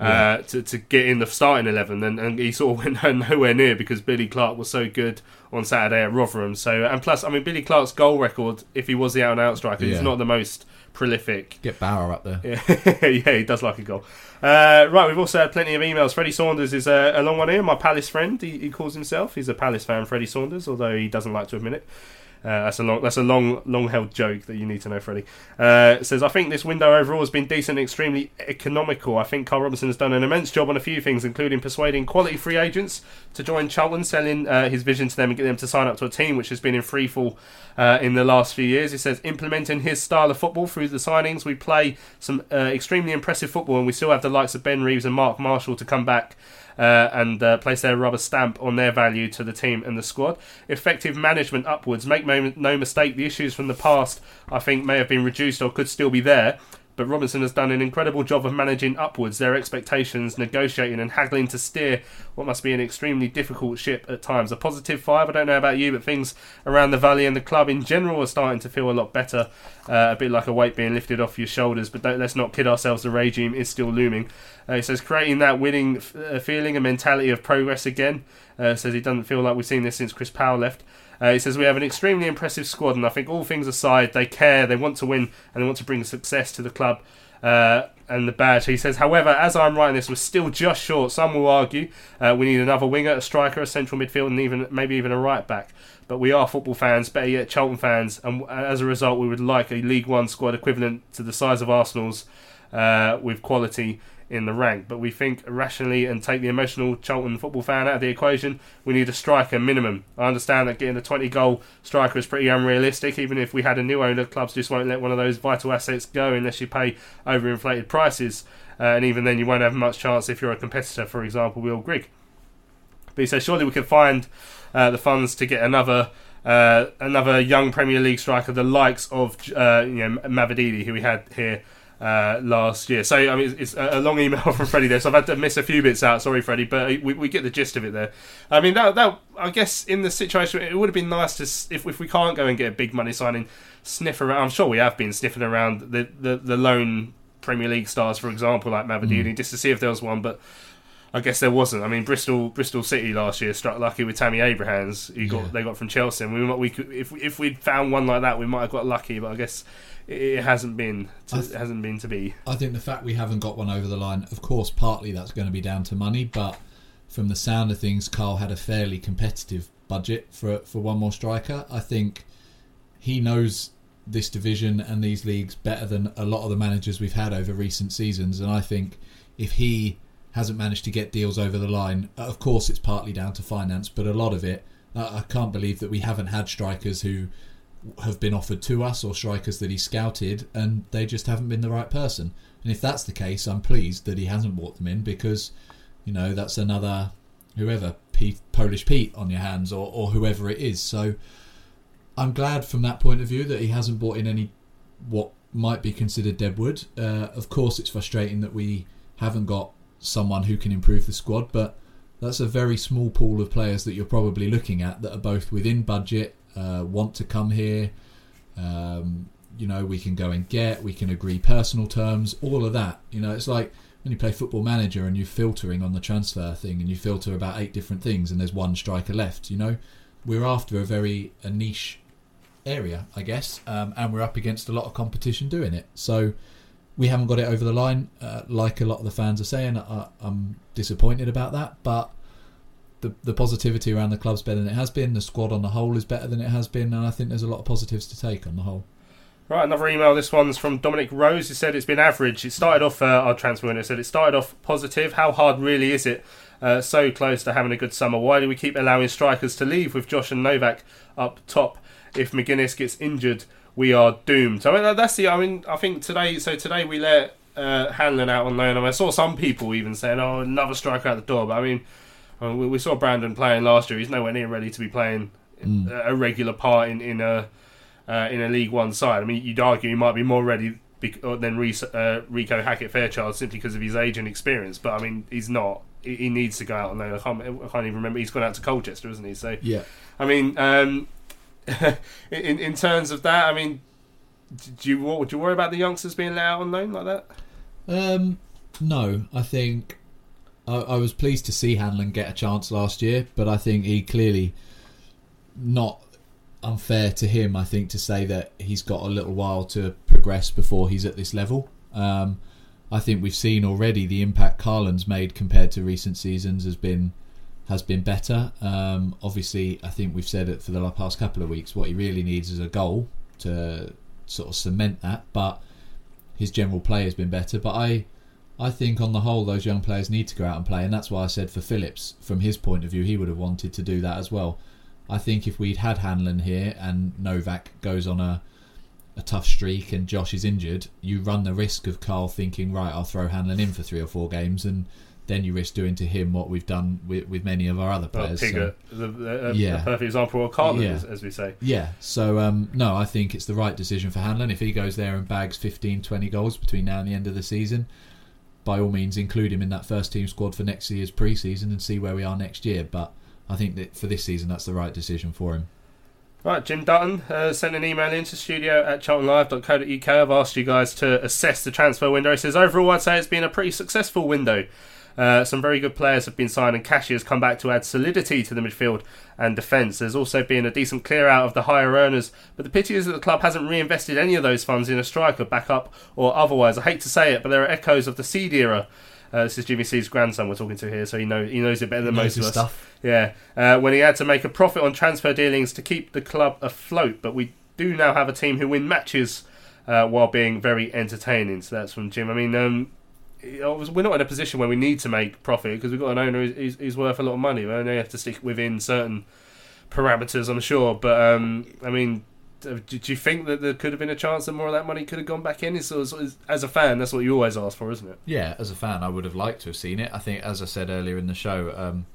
Uh, Yeah. to, to get in the starting eleven, and, and he sort of *laughs* went nowhere near because Billy Clarke was so good on Saturday at Rotherham. So, and plus, I mean, Billy Clarke's goal record, if he was the out and out striker, Yeah. he's not the most prolific. Get Bauer up there. Yeah, *laughs* yeah, he does like a goal. Uh, right, we've also had plenty of emails. Freddie Saunders is a, a long one here, my Palace friend. He, he calls himself. He's a Palace fan, Freddie Saunders, although he doesn't like to admit it. Uh, that's a long, that's a long, long held joke that you need to know, Freddie. Uh, says I think this window overall has been decent, and extremely economical. I think Karl Robinson has done an immense job on a few things, including persuading quality free agents to join Charlton, selling uh, his vision to them and get them to sign up to a team which has been in free fall uh, in the last few years. He says implementing his style of football through the signings, we play some uh, extremely impressive football, and we still have the likes of Ben Reeves and Mark Marshall to come back uh, and uh, place their rubber stamp on their value to the team and the squad. Effective management upwards. Make no, no mistake, the issues from the past, I think, may have been reduced or could still be there. But Robinson has done an incredible job of managing upwards their expectations, negotiating and haggling to steer what must be an extremely difficult ship at times. A positive five. I don't know about you, but things around the valley and the club in general are starting to feel a lot better. Uh, a bit like a weight being lifted off your shoulders. But let's not kid ourselves. The regime is still looming. Uh, he says creating that winning f- uh, feeling and mentality of progress again. Uh, says he doesn't feel like we've seen this since Chris Powell left. Uh, he says we have an extremely impressive squad, and I think all things aside, they care, they want to win, and they want to bring success to the club. Uh, and the badge. He says, however, as I'm writing this, we're still just short. Some will argue uh, we need another winger, a striker, a central midfield, and even maybe even a right back. But we are football fans, better yet, Charlton fans, and as a result, we would like a League One squad equivalent to the size of Arsenal's uh, with quality in the rank. But we think rationally and take the emotional Charlton football fan out of the equation, we need a striker minimum. I understand that getting a 20 goal striker is pretty unrealistic. Even if we had a new owner, clubs just won't let one of those vital assets go unless you pay overinflated prices. Uh, and even then, you won't have much chance if you're a competitor, for example, Will Grigg. But he says, surely we could find uh, the funds to get another. Uh, another young Premier League striker, the likes of uh, you know Mavididi, who we had here uh, last year. So I mean, it's a long email *laughs* from Freddie there, so I've had to miss a few bits out. Sorry, Freddie, but we, we get the gist of it there. I mean, that that I guess in the situation, it would have been nice to if if we can't go and get a big money signing, sniff around. I'm sure we have been sniffing around the the, the lone Premier League stars, for example, like Mavididi, mm. just to see if there was one, but. I guess there wasn't. I mean, Bristol Bristol City last year struck lucky with Tammy Abrahams. He got yeah. they got from Chelsea. And we we could if if we'd found one like that, we might have got lucky. But I guess it hasn't been to, th- it hasn't been to be. I think the fact we haven't got one over the line, of course, partly that's going to be down to money, but from the sound of things, Karl had a fairly competitive budget for for one more striker. I think he knows this division and these leagues better than a lot of the managers we've had over recent seasons, and I think if he hasn't managed to get deals over the line, uh, of course it's partly down to finance, but a lot of it, I can't believe that we haven't had strikers who have been offered to us or strikers that he scouted and they just haven't been the right person. And if that's the case, I'm pleased that he hasn't brought them in because, you know, that's another whoever Polish Pete on your hands or, or whoever it is. So I'm glad from that point of view that he hasn't brought in any what might be considered deadwood. Uh, of course, it's frustrating that we haven't got someone who can improve the squad, but that's a very small pool of players that you're probably looking at that are both within budget uh, want to come here. Um, you know, we can go and get, we can agree personal terms, all of that. You know, it's like when you play football manager and you're filtering on the transfer thing and you filter about eight different things and there's one striker left, you know, we're after a very a niche area, I guess, um, and we're up against a lot of competition doing it. So we haven't got it over the line, uh, like a lot of the fans are saying. I, I'm disappointed about that, but the, the positivity around the club's better than it has been. The squad on the whole is better than it has been, and I think there's a lot of positives to take on the whole. Right, another email. This one's from Dominic Rose. He said it's been average. It started off uh, our transfer window. Said it started off positive. How hard really is it? Uh, so close to having a good summer. Why do we keep allowing strikers to leave with Josh and Novak up top? If Magennis gets injured, we are doomed. I mean, that's the. I mean, I think today. So today we let uh, Hanlan out on loan. I, I saw some people even saying, "Oh, another striker out the door." But I mean I mean, we, saw Brandon playing last year. He's nowhere near ready to be playing mm. a, regular part in in a uh, in a League One side. I mean, you'd argue he might be more ready than uh, Reeco Hackett Fairchild simply because of his age and experience. But I mean, he's not. He, he needs to go out on loan. I can't, I can't even remember. He's gone out to Colchester, isn't he? So yeah. I mean, um, *laughs* in in terms of that, I mean, do you would you worry about the youngsters being let out on loan like that? Um, no, I think I, I was pleased to see Hanlan get a chance last year, but I think he clearly not unfair to him. I think to say that he's got a little while to progress before he's at this level. Um, I think we've seen already the impact Karlan's made compared to recent seasons has been has been better. Um, obviously, I think we've said it for the past couple of weeks. What he really needs is a goal to sort of cement that. But his general play has been better. But I I think on the whole, those young players need to go out and play, and that's why I said for Phillips, from his point of view, he would have wanted to do that as well. I think if we'd had Hanlan here and Novak goes on a a tough streak and Josh is injured, you run the risk of Karl thinking, right, I'll throw Hanlan in for three or four games, and then you risk doing to him what we've done with, with many of our other players. Well, Pigger, so, the, the, yeah. perfect example of Karlan, yeah. as, as, we say. Yeah, so um, no, I think it's the right decision for Hanlan. If he goes there and bags 15, 20 goals between now and the end of the season, by all means include him in that first team squad for next year's pre-season and see where we are next year. But I think that for this season, that's the right decision for him. Right, Jim Dutton uh, sent an email into studio at charltonlive.co.uk. I've asked you guys to assess the transfer window. He says, overall, I'd say it's been a pretty successful window. Uh, some very good players have been signed, and Kashi has come back to add solidity to the midfield and defence. There's also been a decent clear out of the higher earners, but the pity is that the club hasn't reinvested any of those funds in a striker, backup or otherwise. I hate to say it, but there are echoes of the Seed era. Uh, this is Jimmy Seed's grandson we're talking to here, so he know he knows it better than most of us. stuff. Yeah, uh, when he had to make a profit on transfer dealings to keep the club afloat, but we do now have a team who win matches uh, while being very entertaining. So that's from Jim. I mean, um, we're not in a position where we need to make profit because we've got an owner who's, who's, worth a lot of money. We only have to stick within certain parameters, I'm sure. But um, I mean, do, do you think that there could have been a chance that more of that money could have gone back in? As a fan, that's what you always ask for, isn't it? Yeah, as a fan, I would have liked to have seen it. I think, as I said earlier in the show, um,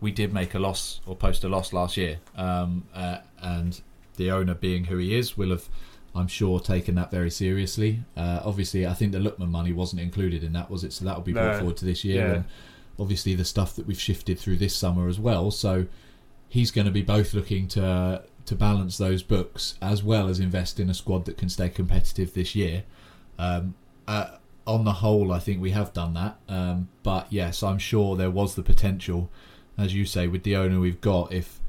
we did make a loss or post a loss last year, um, uh, and the owner, being who he is, will have, I'm sure, taken that very seriously. Uh, obviously, I think the Lookman money wasn't included in that, was it? So that will be brought No. forward to this year, Yeah. and obviously the stuff that we've shifted through this summer as well. So he's going to be both looking to to balance those books as well as invest in a squad that can stay competitive this year. Um, uh, on the whole, I think we have done that. Um, but yes, I'm sure there was the potential, as you say, with the owner we've got. If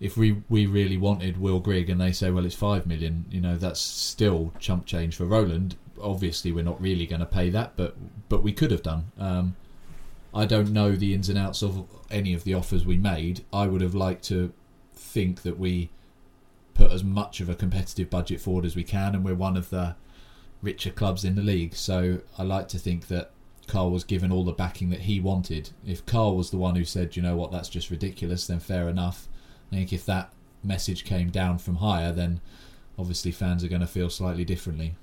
if we we really wanted Will Grigg and they say, well, it's five million, you know, that's still chump change for Roland. Obviously, we're not really going to pay that, but but we could have done. Um, I don't know the ins and outs of any of the offers we made. I would have liked to think that we put as much of a competitive budget forward as we can, and we're one of the richer clubs in the league. So I like to think that Karl was given all the backing that he wanted. If Karl was the one who said, you know what, that's just ridiculous, then fair enough. I think if that message came down from higher, then obviously fans are going to feel slightly differently.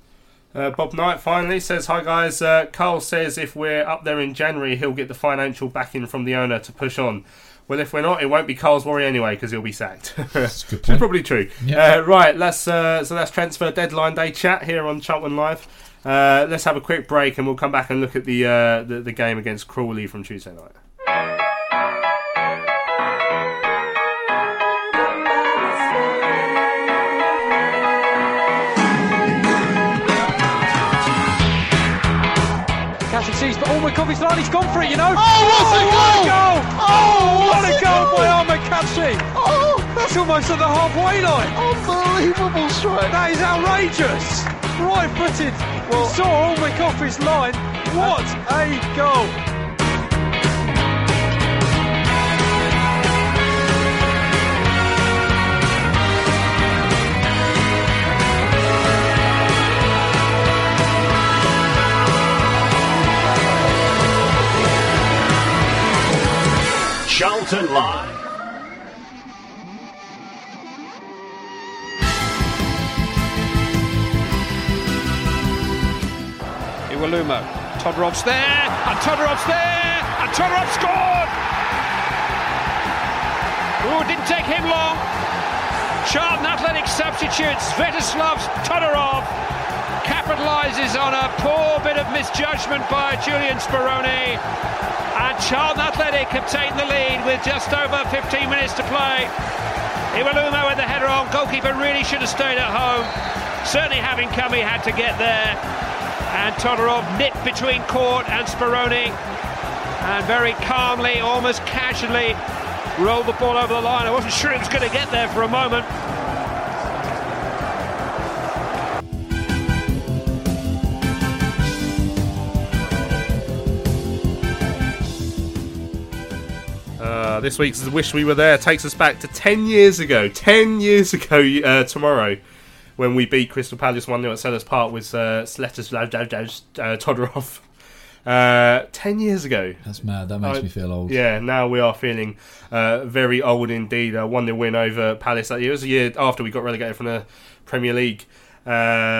Uh, Bob Knight finally says, Hi guys, uh, Karl says if we're up there in January, he'll get the financial backing from the owner to push on. Well, if we're not, it won't be Karl's worry anyway because he'll be sacked. That's Which *laughs* is probably true. Yeah. Uh, right, let's uh, so that's transfer deadline day chat here on Charlton Live. Uh, let's have a quick break and we'll come back and look at the uh, the, the game against Crawley from Tuesday night. Sees, but Coffee's line, he's gone for it, you know. Oh, what a goal! goal! Oh, what, a goal goal! by Kashi! Oh, That's almost at the halfway line. unbelievable strike. That is outrageous. Right footed. Well, he saw Ormond Coffee's line. What a goal! Charlton Live. Iwelumo. Todorov's there, and Todorov's there, and Todorov scored! Ooh, didn't take him long. Charlton Athletic substitutes Svetoslav Todorov capitalises on a poor bit of misjudgment by Julian Speroni. And Charlton Athletic have taken the lead with just over 15 minutes to play. Iwelumo with the header on. Goalkeeper really should have stayed at home. Certainly having come, he had to get there. And Todorov nipped between Cort and Speroni. And very calmly, almost casually, rolled the ball over the line. I wasn't sure it was going to get there for a moment. This week's Wish We Were There takes us back to 10 years ago. 10 years ago uh, tomorrow when we beat Crystal Palace 1 0 at Selhurst Park with uh, Svetoslav uh, Todorov. *laughs* Uh, 10 years ago. That's mad. That makes Uh, me feel old. Yeah, now we are feeling uh, very old indeed. A 1 0 win over Palace that year. It was a year after we got relegated from the Premier League. Uh,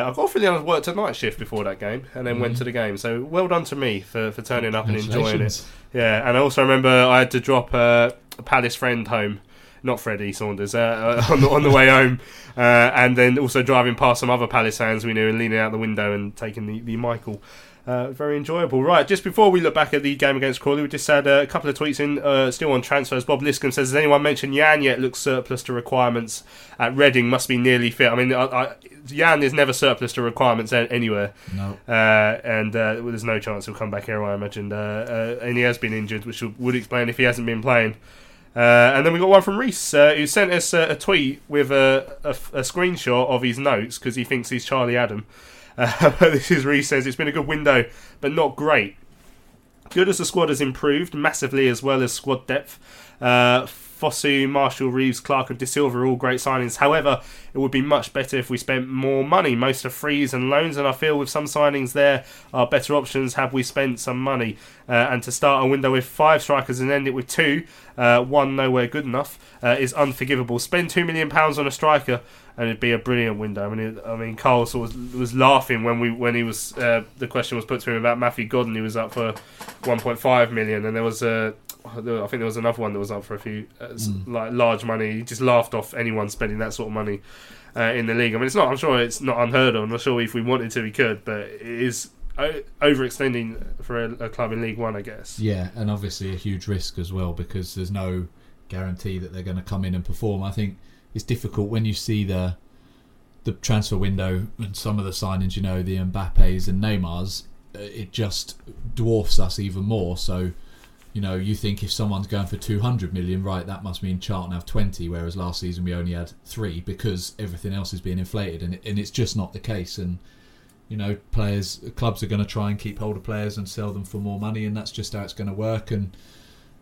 I got through the I worked a night shift before that game and then went Mhm. to the game. So well done to me for, for turning up and enjoying it. Yeah, and I also remember I had to drop uh, a Palace friend home, not Freddie Saunders, uh, *laughs* on, the, on the way home, uh, and then also driving past some other Palace fans we knew and leaning out the window and taking the, the Michael Uh, very enjoyable. Right, just before we look back at the game against Crawley, we just had uh, a couple of tweets in, uh, still on transfers. Bob Liscombe says, Has anyone mentioned Yann yet? Looks surplus to requirements at Reading, must be nearly fit. I mean, I, I, Yann is never surplus to requirements anywhere. No. Uh, and uh, well, there's no chance he'll come back here, I imagine. Uh, uh, and he has been injured, which would- explain if he hasn't been playing. Uh, and then we got one from Reese, uh, who sent us a, a tweet with a, a, a screenshot of his notes because he thinks he's Charlie Adam. *laughs* Uh, this is Reese says it's been a good window, but not great. Good as the squad has improved massively, as well as squad depth. Uh, Fosu, Marshall, Reeves, Clarke, and Dasilva are all great signings. However, it would be much better if we spent more money. Most are frees and loans, and I feel with some signings there are better options Have we spent some money. Uh, and to start a window with five strikers and end it with two, uh, one nowhere good enough, uh, is unforgivable. Spend two million pounds on a striker, and it'd be a brilliant window. I mean, it, I mean, Karl sort of was, was laughing when we when he was uh, the question was put to him about Matthew Godden. He was up for 1.5 million, and there was a. I think there was another one that was up for a few uh, s- like large money. He just laughed off anyone spending that sort of money uh, in the league. I mean, it's not. I'm sure it's not unheard of. I'm not sure if we wanted to, we could, but it is overextending for a, a club in League One, I guess. Yeah, and obviously a huge risk as well because there's no guarantee that they're going to come in and perform. I think it's difficult when you see the the transfer window and some of the signings, you know, the Mbappes and Neymars, uh, it just dwarfs us even more. So, you know, you think if someone's going for 200 million, right, that must mean Charlton have 20, whereas last season we only had three because everything else is being inflated, and, and it's just not the case. And you know, players, clubs are going to try and keep hold of players and sell them for more money, and that's just how it's going to work. And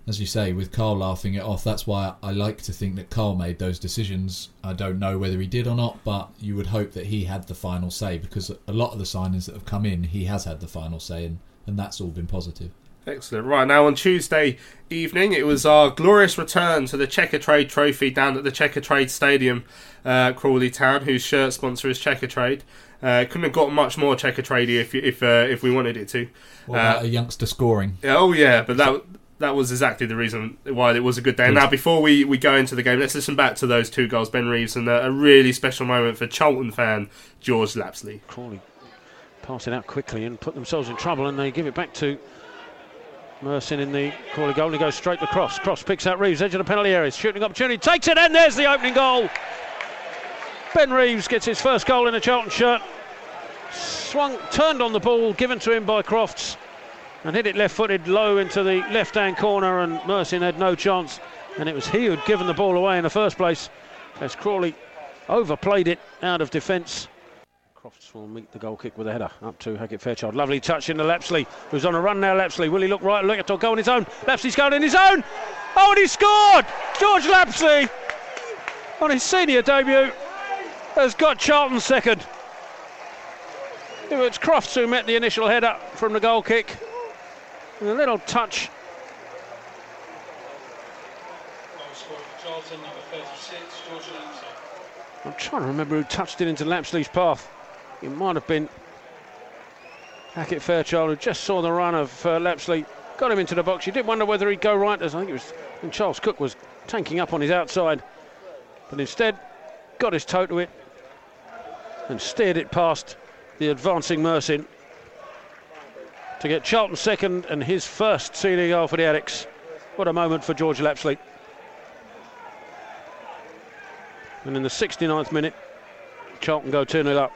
as you say, with Karl laughing it off, that's why I like to think that Karl made those decisions. I don't know whether he did or not, but you would hope that he had the final say because a lot of the signings that have come in, he has had the final say, and, and that's all been positive. Excellent. Right now on Tuesday evening, it was our glorious return to the Checkatrade Trophy down at the Checkatrade Stadium, uh, Crawley Town, whose shirt sponsor is Checkatrade. Uh, couldn't have got much more Checkatrade if if uh, if we wanted it to. What about Uh, a youngster scoring? yeah, oh yeah, but that that was exactly the reason why it was a good day. And now, before we, we go into the game, let's listen back to those two goals, Ben Reeves, and a, a really special moment for Charlton fan George Lapslie. Crawley pass it out quickly and put themselves in trouble, and they give it back to Mersin in the Crawley goal. He goes straight to Crofts. Crofts picks out Reeves, edge of the penalty area. Shooting opportunity, takes it, and there's the opening goal. Ben Reeves gets his first goal in a Charlton shirt. Swung, turned on the ball, given to him by Crofts, and hit it left-footed low into the left-hand corner, and Mersin had no chance. And it was he who'd given the ball away in the first place, as Crawley overplayed it out of defence. Crofts will meet the goal kick with a header up to Hackett Fairchild. Lovely touch into Lapslie, who's on a run now. Lapslie, will he look right? Look at go on his own. Lapslie's going in his own. Oh, and he scored! George Lapslie, on his senior debut, has got Charlton second. It was Crofts who met the initial header from the goal kick. And a little touch. I'm trying to remember who touched it into Lapslie's path. It might have been Hackett Fairchild who just saw the run of uh, Lapslie, got him into the box. You did wonder whether he'd go right, as I think it was when Charles Cook was tanking up on his outside, but instead got his toe to it and steered it past the advancing Mersin to get Charlton second and his first senior goal for the Addicts. What a moment for George Lapslie. And in the 69th minute, Charlton go 2 0 up.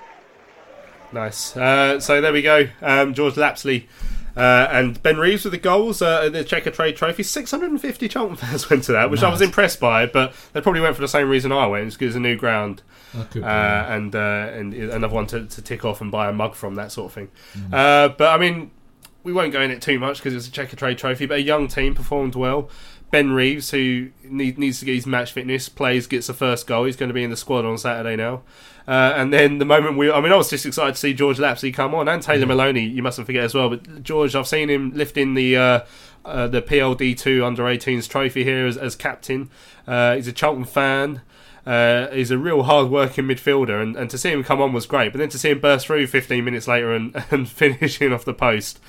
Nice. Uh, so there we go. Um, George Lapslie uh, and Ben Reeves with the goals. Uh, the Checkatrade Trophy. 650 Charlton fans *laughs* went to that, which I was impressed by. But they probably went for the same reason I went, because it's a new ground. That could be, Uh, and uh, and another one to, to tick off and buy a mug from that sort of thing. Mm. Uh, but I mean, we won't go in it too much because it's a Checkatrade Trophy. But a young team performed well. Ben Reeves, who need, needs to get his match fitness, plays, gets the first goal. He's going to be in the squad on Saturday now. Uh, and then the moment we, I mean, I was just excited to see George Lapslie come on and Taylor Maloney. You mustn't forget as well. But George, I've seen him lifting the uh, uh, the PLD two under 18s trophy here as, as captain. Uh, he's a Charlton fan. Uh, he's a real hard-working midfielder, and, and to see him come on was great. But then to see him burst through 15 minutes later and, *laughs* and finishing off the post,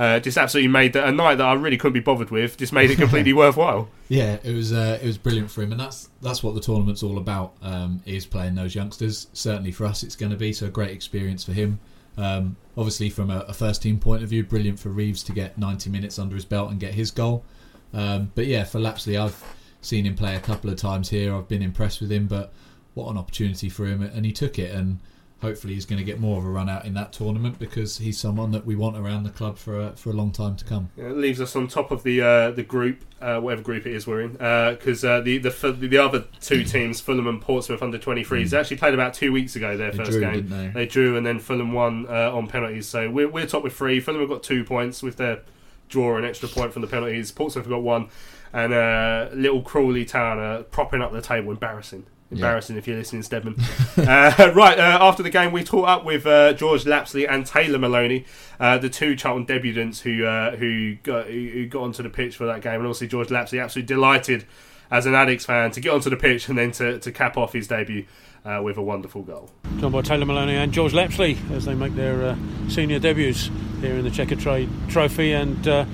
uh, just absolutely made that a night that I really couldn't be bothered with. Just made it completely *laughs* worthwhile. Yeah, it was uh, it was brilliant for him, and that's that's what the tournament's all about. Um, is playing those youngsters. Certainly for us, it's going to be so a great experience for him. Um, obviously, from a, a first team point of view, brilliant for Reeves to get 90 minutes under his belt and get his goal. Um, but yeah, for Lapslie, I've seen him play a couple of times here. I've been impressed with him, but what an opportunity for him, and he took it. And hopefully, he's going to get more of a run out in that tournament because he's someone that we want around the club for a, for a long time to come. Yeah, it leaves us on top of the uh, the group, uh, whatever group it is we're in, because uh, the, the the other two *clears throat* teams, Fulham and Portsmouth under 23s, they actually played about two weeks ago their They first drew, game. didn't they? drew, and then Fulham won uh, on penalties. So we're, we're top with three. Fulham have got two points with their draw an extra point from the penalties. Portsmouth have got one, and uh, little Crawley Town are propping up the table. Embarrassing. Embarrassing if you're listening, Stedman. *laughs* uh, right, uh, after the game, we caught up with uh, George Lapslie and Taylor Maloney, uh, the two Charlton debutants who uh, who got who who got onto the pitch for that game. And obviously, George Lapslie absolutely delighted as an Addicts fan to get onto the pitch and then to, to cap off his debut uh, with a wonderful goal. Joined by Taylor Maloney and George Lapslie as they make their uh, senior debuts here in the Checkatrade Trophy. And uh,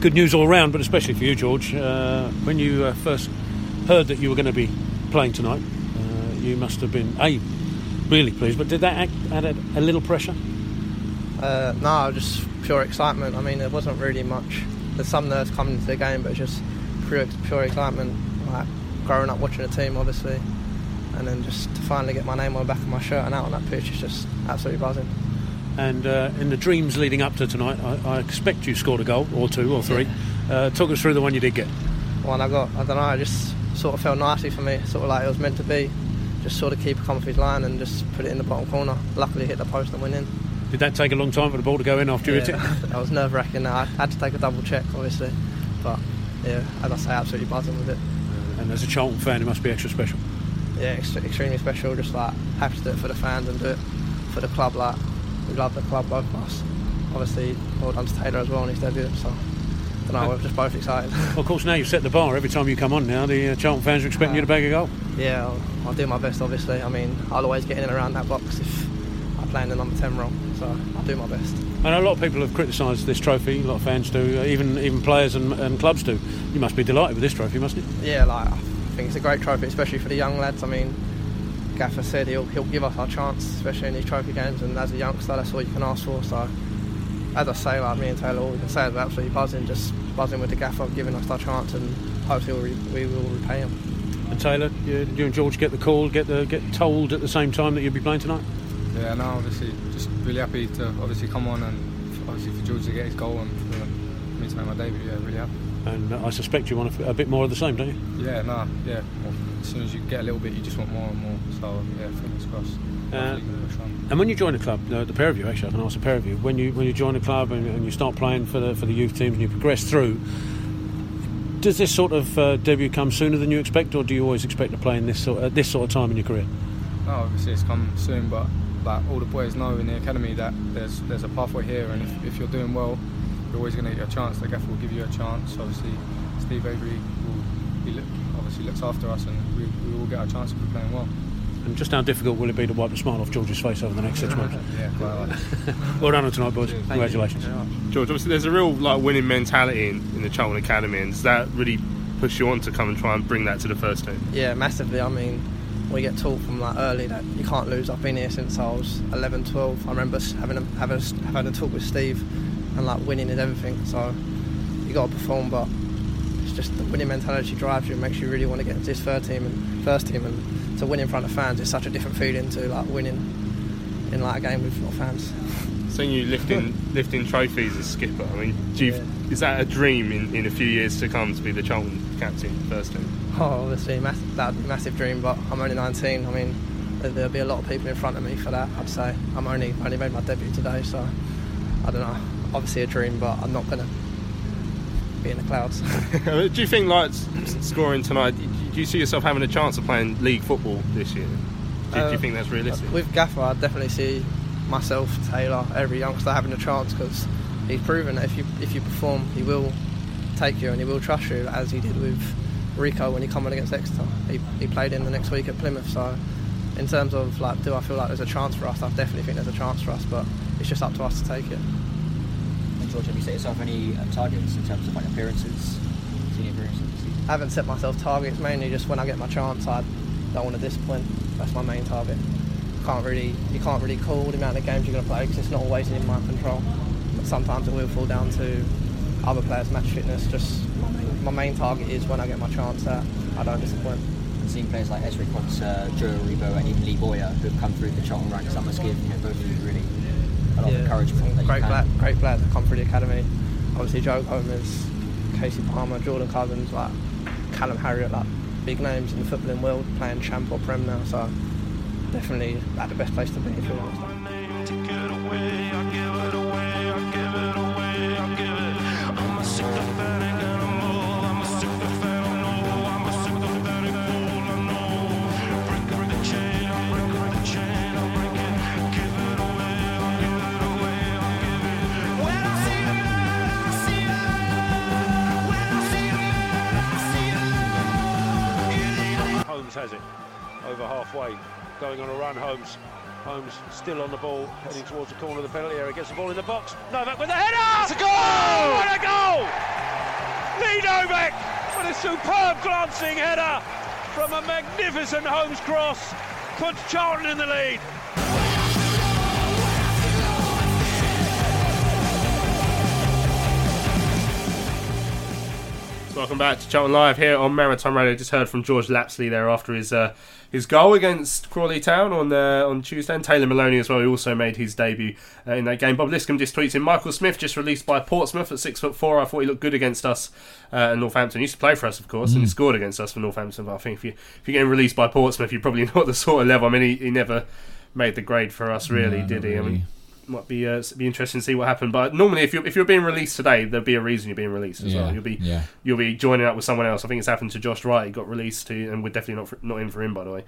good news all round, but especially for you, George. Uh, when you uh, first heard that you were going to be playing tonight, uh, you must have been a really pleased. But did that act, add a, a little pressure? Uh, no, just pure excitement. I mean, there wasn't really much. There's some nerves coming into the game, but just pure, pure excitement. Like growing up watching the team, obviously, and then just to finally get my name on the back of my shirt and out on that pitch is just absolutely buzzing. And uh, in the dreams leading up to tonight, I, I expect you scored a goal or two or three. Uh, talk us through the one you did get. One I got, I don't know, it just sort of felt nicely for me, sort of like it was meant to be. Just sort of keep a come off his line and just put it in the bottom corner. Luckily, hit the post and went in. Did that take a long time for the ball to go in after you hit it? that was nerve wracking. I had to take a double check, obviously, but yeah, as I say, absolutely buzzing with it. And as a Charlton fan, it must be extra special. Yeah, ex- extremely special. Just like happy to do it for the fans and do it for the club. Like we love the club, both of us. Obviously, well done to Taylor as well on his debut. So, I don't know, we're just both excited. *laughs* Well, of course, now you've set the bar. Every time you come on now, the uh, Charlton fans are expecting you to bag a goal. Yeah, I'll, I'll do my best. Obviously, I mean, I'll always get in and around that box if I play in the number ten role. So I'll do my best. I know a lot of people have criticised this trophy. A lot of fans do, uh, even even players and, and clubs do. You must be delighted with this trophy, mustn't you? Yeah, like I think it's a great trophy, especially for the young lads. I mean, Gaffer said he'll he'll give us our chance, especially in these trophy games. And as a youngster, that's all you can ask for. So, as I say, like me and Taylor, all we can say is we're absolutely buzzing, just buzzing with the Gaffer giving us our chance, and hopefully we, we will repay him. And Taylor, you, you and George get the call, get the get told at the same time that you'll be playing tonight. Yeah, no, obviously, just really happy to obviously come on and obviously for George to get his goal and for me to make my debut. Yeah, really happy. And I suspect you want a, a bit more of the same, don't you? Yeah, no, yeah. Well, as soon as you get a little bit, you just want more and more. So yeah, fingers crossed. Uh, Hopefully we can push on. And when you join a club, the pair of you actually, I can ask the pair of you, when you when you join a club and, and you start playing for the for the youth teams and you progress through, does this sort of uh, debut come sooner than you expect, or do you always expect to play in this sort at this sort of time in your career? No, obviously it's come soon, but like all the boys know in the academy that there's there's a pathway here, and if, if you're doing well, you're always going to get a chance. The gaffer will give you a chance. Obviously, Steve Avory will he look, obviously looks after us, and we, we will get our chance if we're playing well. And just how difficult will it be to wipe the smile off George's face over the next six months? *laughs* yeah, quite *laughs* well done tonight, boys. Congratulations. George, obviously, there's a real like winning mentality in, in the Charlton Academy, and does that really push you on to come and try and bring that to the first team? Yeah, massively. I mean, we get taught from like early that you can't lose. I've been here since I was 11, 12. I remember having a, having a, having a talk with Steve, and like winning is everything. So you got to perform, but it's just the winning mentality drives you and makes you really want to get into this third team and first team. And to win in front of fans is such a different feeling to like winning in like a game with no fans. *laughs* Seeing you lifting lifting trophies as skipper, I mean, do you, is that a dream in, in a few years to come to be the Charlton captain first team? Oh, obviously, mass- that would be a massive dream, but I'm only 19. I mean, there- there'll be a lot of people in front of me for that, I'd say. I'm only only made my debut today, so I don't know. Obviously, a dream, but I'm not going to be in the clouds. *laughs* do you think, like scoring tonight, do you see yourself having a chance of playing league football this year? Do, do you Uh, think that's realistic? With Gaffer, I definitely see myself, Taylor, every youngster having a chance because he's proven that if you if you perform, he will take you and he will trust you, as he did with Reeco when he come in against Exeter. He, he played in the next week at Plymouth, so in terms of like, do I feel like there's a chance for us? I definitely think there's a chance for us, but it's just up to us to take it. George, have you set yourself any uh, targets in terms of like appearances, senior appearances? I haven't set myself targets, mainly just when I get my chance, I don't want to disappoint. That's my main target. Can't really you can't really call the amount of games you're going to play because it's not always in my control. But sometimes it will fall down to other players' match fitness. Just my main, target is when I get my chance that I don't disappoint. I've seen players like Ezri Konsa, uh, Joe Aribo, and even Lee Boyer who've come through the Charlton ranks. That must give you know, both of you really a lot of encouragement. Great, pla- great players that come through the academy. Obviously, Joe Gomez, Casey Palmer, Jordan Cousins, like Callum Harriott, like big names in the footballing world playing champ or prem now. So definitely at the best place to be if you're honest. Holmes still on the ball, heading towards the corner of the penalty area. Gets the ball in the box. Novak with the header. It's a goal! Oh, what a goal! Lee Novak with a superb glancing header from a magnificent Holmes cross puts Charlton in the lead. Welcome back to Charlton Live here on Maritime Radio. Just heard from George Lapslie there after his uh, his goal against Crawley Town on uh, on Tuesday. And Taylor Maloney as well. He also made his debut uh, in that game. Bob Liscombe just tweets in Michael Smith just released by Portsmouth at six foot four. I thought he looked good against us uh, at Northampton. He used to play for us, of course, and he Mm. scored against us for Northampton. But I think if you if you're getting released by Portsmouth, you're probably *laughs* not the sort of level. I mean, he, he never made the grade for us, really, No, did he? I mean, really. Might be uh, be interesting to see what happened. But normally, if you're if you're being released today, there'll be a reason you're being released as Yeah, well. You'll be yeah. you'll be joining up with someone else. I think it's happened to Josh Wright. He got released to, and we're definitely not for, not in for him by the way.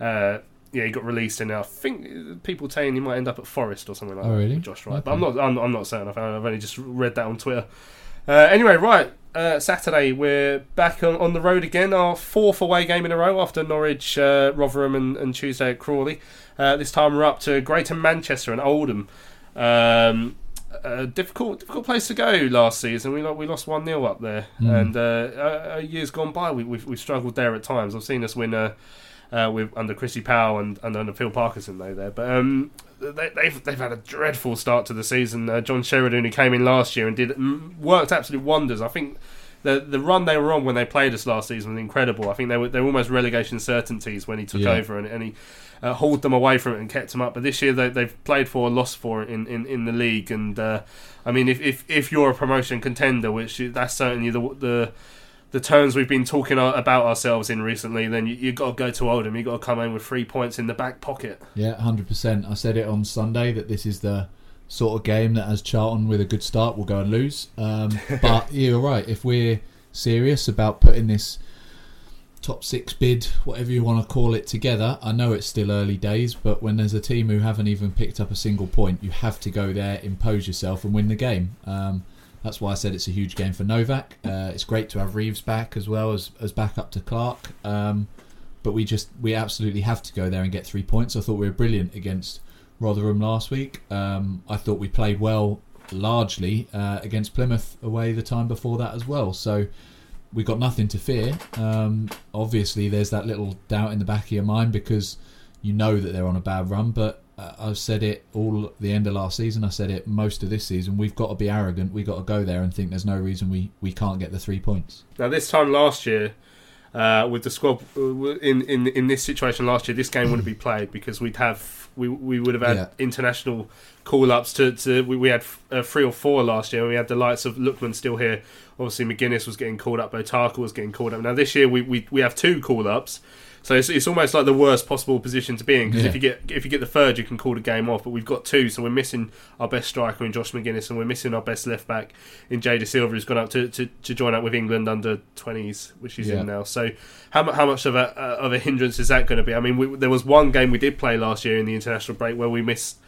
Uh, yeah, he got released, and I think people saying he might end up at Forest or something like Oh, that. really? Josh Wright, but I'm not I'm, I'm not certain. I've, I've only just read that on Twitter. Uh, anyway, right. Uh, Saturday, we're back on, on the road again. Our fourth away game in a row after Norwich, uh, Rotherham, and, and Tuesday at Crawley. Uh, this time we're up to Greater Manchester and Oldham. Um, a difficult, difficult place to go last season. We we lost one 0 up there, Mm. and uh, years gone by, we, we've, we've struggled there at times. I've seen us win uh, uh, with under Chrissy Powell and, and under Phil Parkinson though there, but um, they, they've they've had a dreadful start to the season. Uh, John Sheridan, who came in last year and did worked absolute wonders. I think. The, the run they were on when they played us last season was incredible. I think they were they were almost relegation certainties when he took Yeah. over and, and he uh, hauled them away from it and kept them up. But this year they, they've played for, and lost for in, in, in the league. And uh, I mean, if, if if you're a promotion contender, which that's certainly the the the terms we've been talking about ourselves in recently, then you, you've got to go to Oldham. You've got to come in with three points in the back pocket. Yeah, hundred percent. I said it on Sunday that this is the sort of game that, as Charlton with a good start, will go and lose. Um, *laughs* but you're right. If we're serious about putting this top six bid, whatever you want to call it, together, I know it's still early days, but when there's a team who haven't even picked up a single point, you have to go there, impose yourself, and win the game. Um, that's why I said it's a huge game for Novak. Uh, it's great to have Reeves back as well as as backup to Clarke. Um, but we just we absolutely have to go there and get three points. I thought we were brilliant against Rotherham last week. Um, I thought we played well largely uh, against Plymouth away the time before that as well. So we got nothing to fear. Um, obviously, there's that little doubt in the back of your mind because you know that they're on a bad run. But uh, I've said it all the end of last season. I said it most of this season. We've got to be arrogant. We've got to go there and think there's no reason we, we can't get the three points. Now, this time last year, uh, with the squad uh, in, in in this situation last year, this game wouldn't be *clears throat* played because we'd have we we would have had Yeah. international call ups to, to we, we had uh, three or four last year. and We had the likes of Lookman still here. Obviously, Magennis was getting called up. Botaka was getting called up. Now this year we we, we have two call ups. So it's, it's almost like the worst possible position to be in because Yeah. if you get if you get the third, you can call the game off. But we've got two, so we're missing our best striker in Josh Magennis, and we're missing our best left back in Jay Dasilva, who's gone up to, to, to join up with England under twenties, which he's Yeah. in now. So how how much of a uh, of a hindrance is that going to be? I mean, we, there was one game we did play last year in the international break where we missed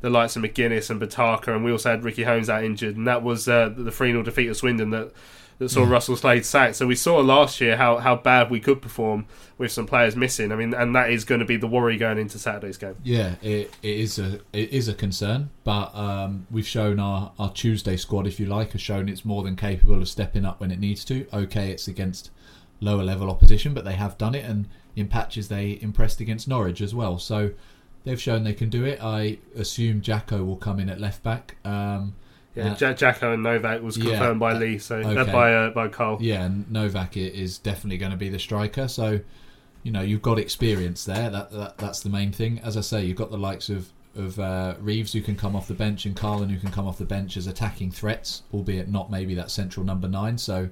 the likes of Magennis and Botaka, and we also had Ricky Holmes out injured, and that was uh, the three 0 defeat of Swindon that. That saw Yeah. Russell Slade sacked. So we saw last year how, how bad we could perform with some players missing. I mean, and that is going to be the worry going into Saturday's game. Yeah, it, it is a it is a concern, but um, we've shown our, our Tuesday squad, if you like, has shown it's more than capable of stepping up when it needs to. Okay, it's against lower level opposition, but they have done it, and in patches they impressed against Norwich as well. So they've shown they can do it. I assume Jacko will come in at left back. Um, Yeah, uh, Ja- Jacko and Novak was Yeah. confirmed by Lee, so uh, by uh, by Karl. Yeah, and Novak is definitely going to be the striker. So, you know, you've got experience there. That, that that's the main thing. As I say, you've got the likes of of uh, Reeves who can come off the bench and Karlan who can come off the bench as attacking threats, albeit not maybe that central number nine. So,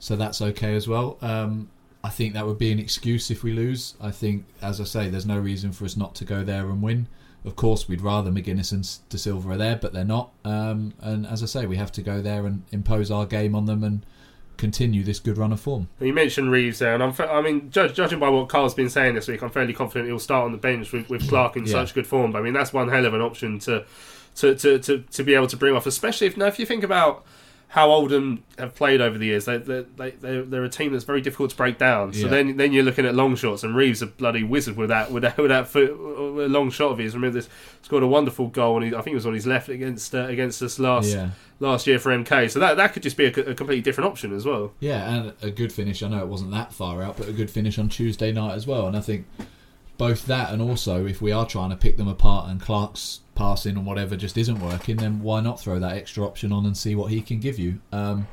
so that's okay as well. Um, I think that would be an excuse if we lose. I think, as I say, there's no reason for us not to go there and win. Of course, we'd rather Magennis and Dasilva are there, but they're not. Um, and as I say, we have to go there and impose our game on them and continue this good run of form. You mentioned Reeves there, and I'm, fa- I mean, judge, judging by what Karl's been saying this week, I'm fairly confident he'll start on the bench with, with Clarke in Yeah. such good form. But I mean, that's one hell of an option to to, to, to, to be able to bring off, especially if now if you think about how Oldham have played over the years, they, they, they, they're, they're a team that's very difficult to break down. So Yeah. then then you're looking at long shots, and Reeves a bloody wizard with that with that, with that foot, with a long shot of his. Remember this scored a wonderful goal, and I think it was on his left against uh, against us last Yeah. last year for MK. So that that could just be a, a completely different option as well. Yeah, and a good finish. I know it wasn't that far out, but a good finish on Tuesday night as well. And I think both that and also if we are trying to pick them apart and Clarke's passing and whatever just isn't working, then why not throw that extra option on and see what he can give you? Um,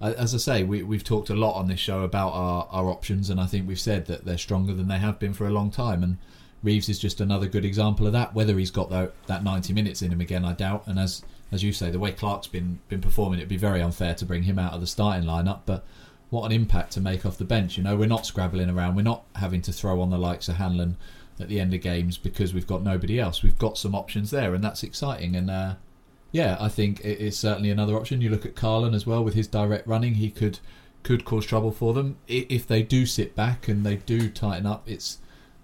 as I say, we, we've talked a lot on this show about our, our options, and I think we've said that they're stronger than they have been for a long time. And Reeves is just another good example of that. Whether he's got that, that 90 minutes in him again, I doubt. And as as you say, the way Clarke's been been performing, it'd be very unfair to bring him out of the starting lineup. But what an impact to make off the bench! You know, we're not scrabbling around. We're not having to throw on the likes of Hanlan at the end of games because we've got nobody else. We've got some options there, and that's exciting. And uh, yeah, I think it is certainly another option. You look at Karlan as well with his direct running; he could could cause trouble for them if they do sit back and they do tighten up. It's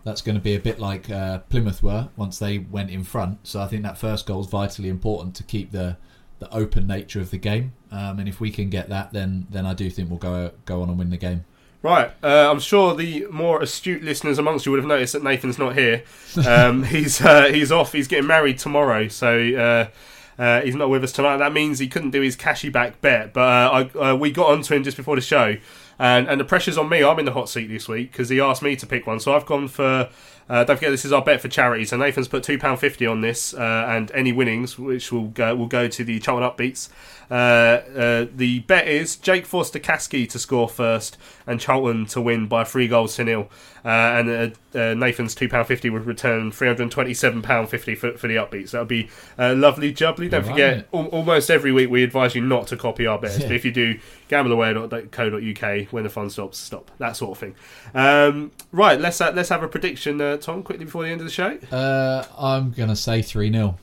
that's going to be a bit like uh, Plymouth were once they went in front. So I think that first goal is vitally important to keep the the open nature of the game. Um, and if we can get that, then then I do think we'll go go on and win the game. Right, uh, I'm sure the more astute listeners amongst you would have noticed that Nathan's not here. Um, *laughs* he's uh, he's off. He's getting married tomorrow, so uh, uh, he's not with us tonight. That means he couldn't do his Kashi back bet. But uh, I, uh, we got onto him just before the show, and and the pressure's on me. I'm in the hot seat this week because he asked me to pick one. So I've gone for. Uh, don't forget, this is our bet for charity. So Nathan's put two pound fifty on this, uh, and any winnings, which will go, will go to the Charlton Upbeats. Uh, uh, the bet is Jake Forster-Caskey to score first, and Charlton to win by three goals to nil. Uh, and uh, uh, Nathan's two pound fifty would return three hundred twenty seven pound fifty for for the Upbeats. That would be uh, lovely, jubbly. Don't Right. forget, al- almost every week we advise you not to copy our bets. Yeah. But if you do, gambleaware.co.uk when the fun stops, stop that sort of thing. Um, right, let's uh, let's have a prediction, uh, Tom, quickly before the end of the show. Uh, I'm gonna say three 0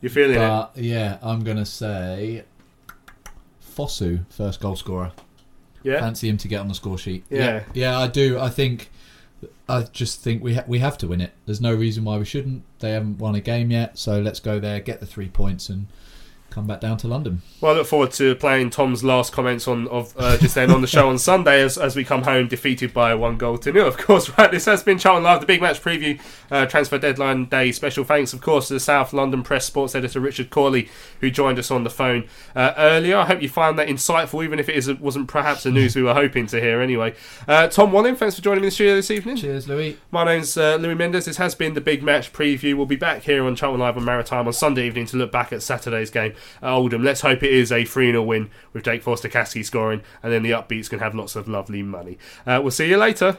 You're feeling it. Yeah, I'm gonna say Fosu first goal scorer. Yeah? fancy him to get on the score sheet. Yeah. yeah, yeah, I do. I think, I just think we ha- we have to win it. There's no reason why we shouldn't. They haven't won a game yet, so let's go there, get the three points, and come back down to London. Well, I look forward to playing Tom's last comments on of uh, just then on the show on *laughs* Sunday as, as we come home defeated by one goal to nil. Of course, *laughs* right. This has been Charlton Live, the big match preview, uh, transfer deadline day. Special thanks, of course, to the South London Press sports editor Richard Cawley who joined us on the phone uh, earlier. I hope you found that insightful, even if it is, wasn't perhaps the news we were hoping to hear. Anyway, uh, Tom Walling, thanks for joining me in the studio this evening. Cheers, Louis. My name's uh, Louis Mendes. This has been the big match preview. We'll be back here on Charlton Live on Maritime on Sunday evening to look back at Saturday's game Oldham. Let's hope it is a 3 0 win with Jake Forster-Caskey scoring, and then the upbeats can have lots of lovely money. Uh, we'll see you later.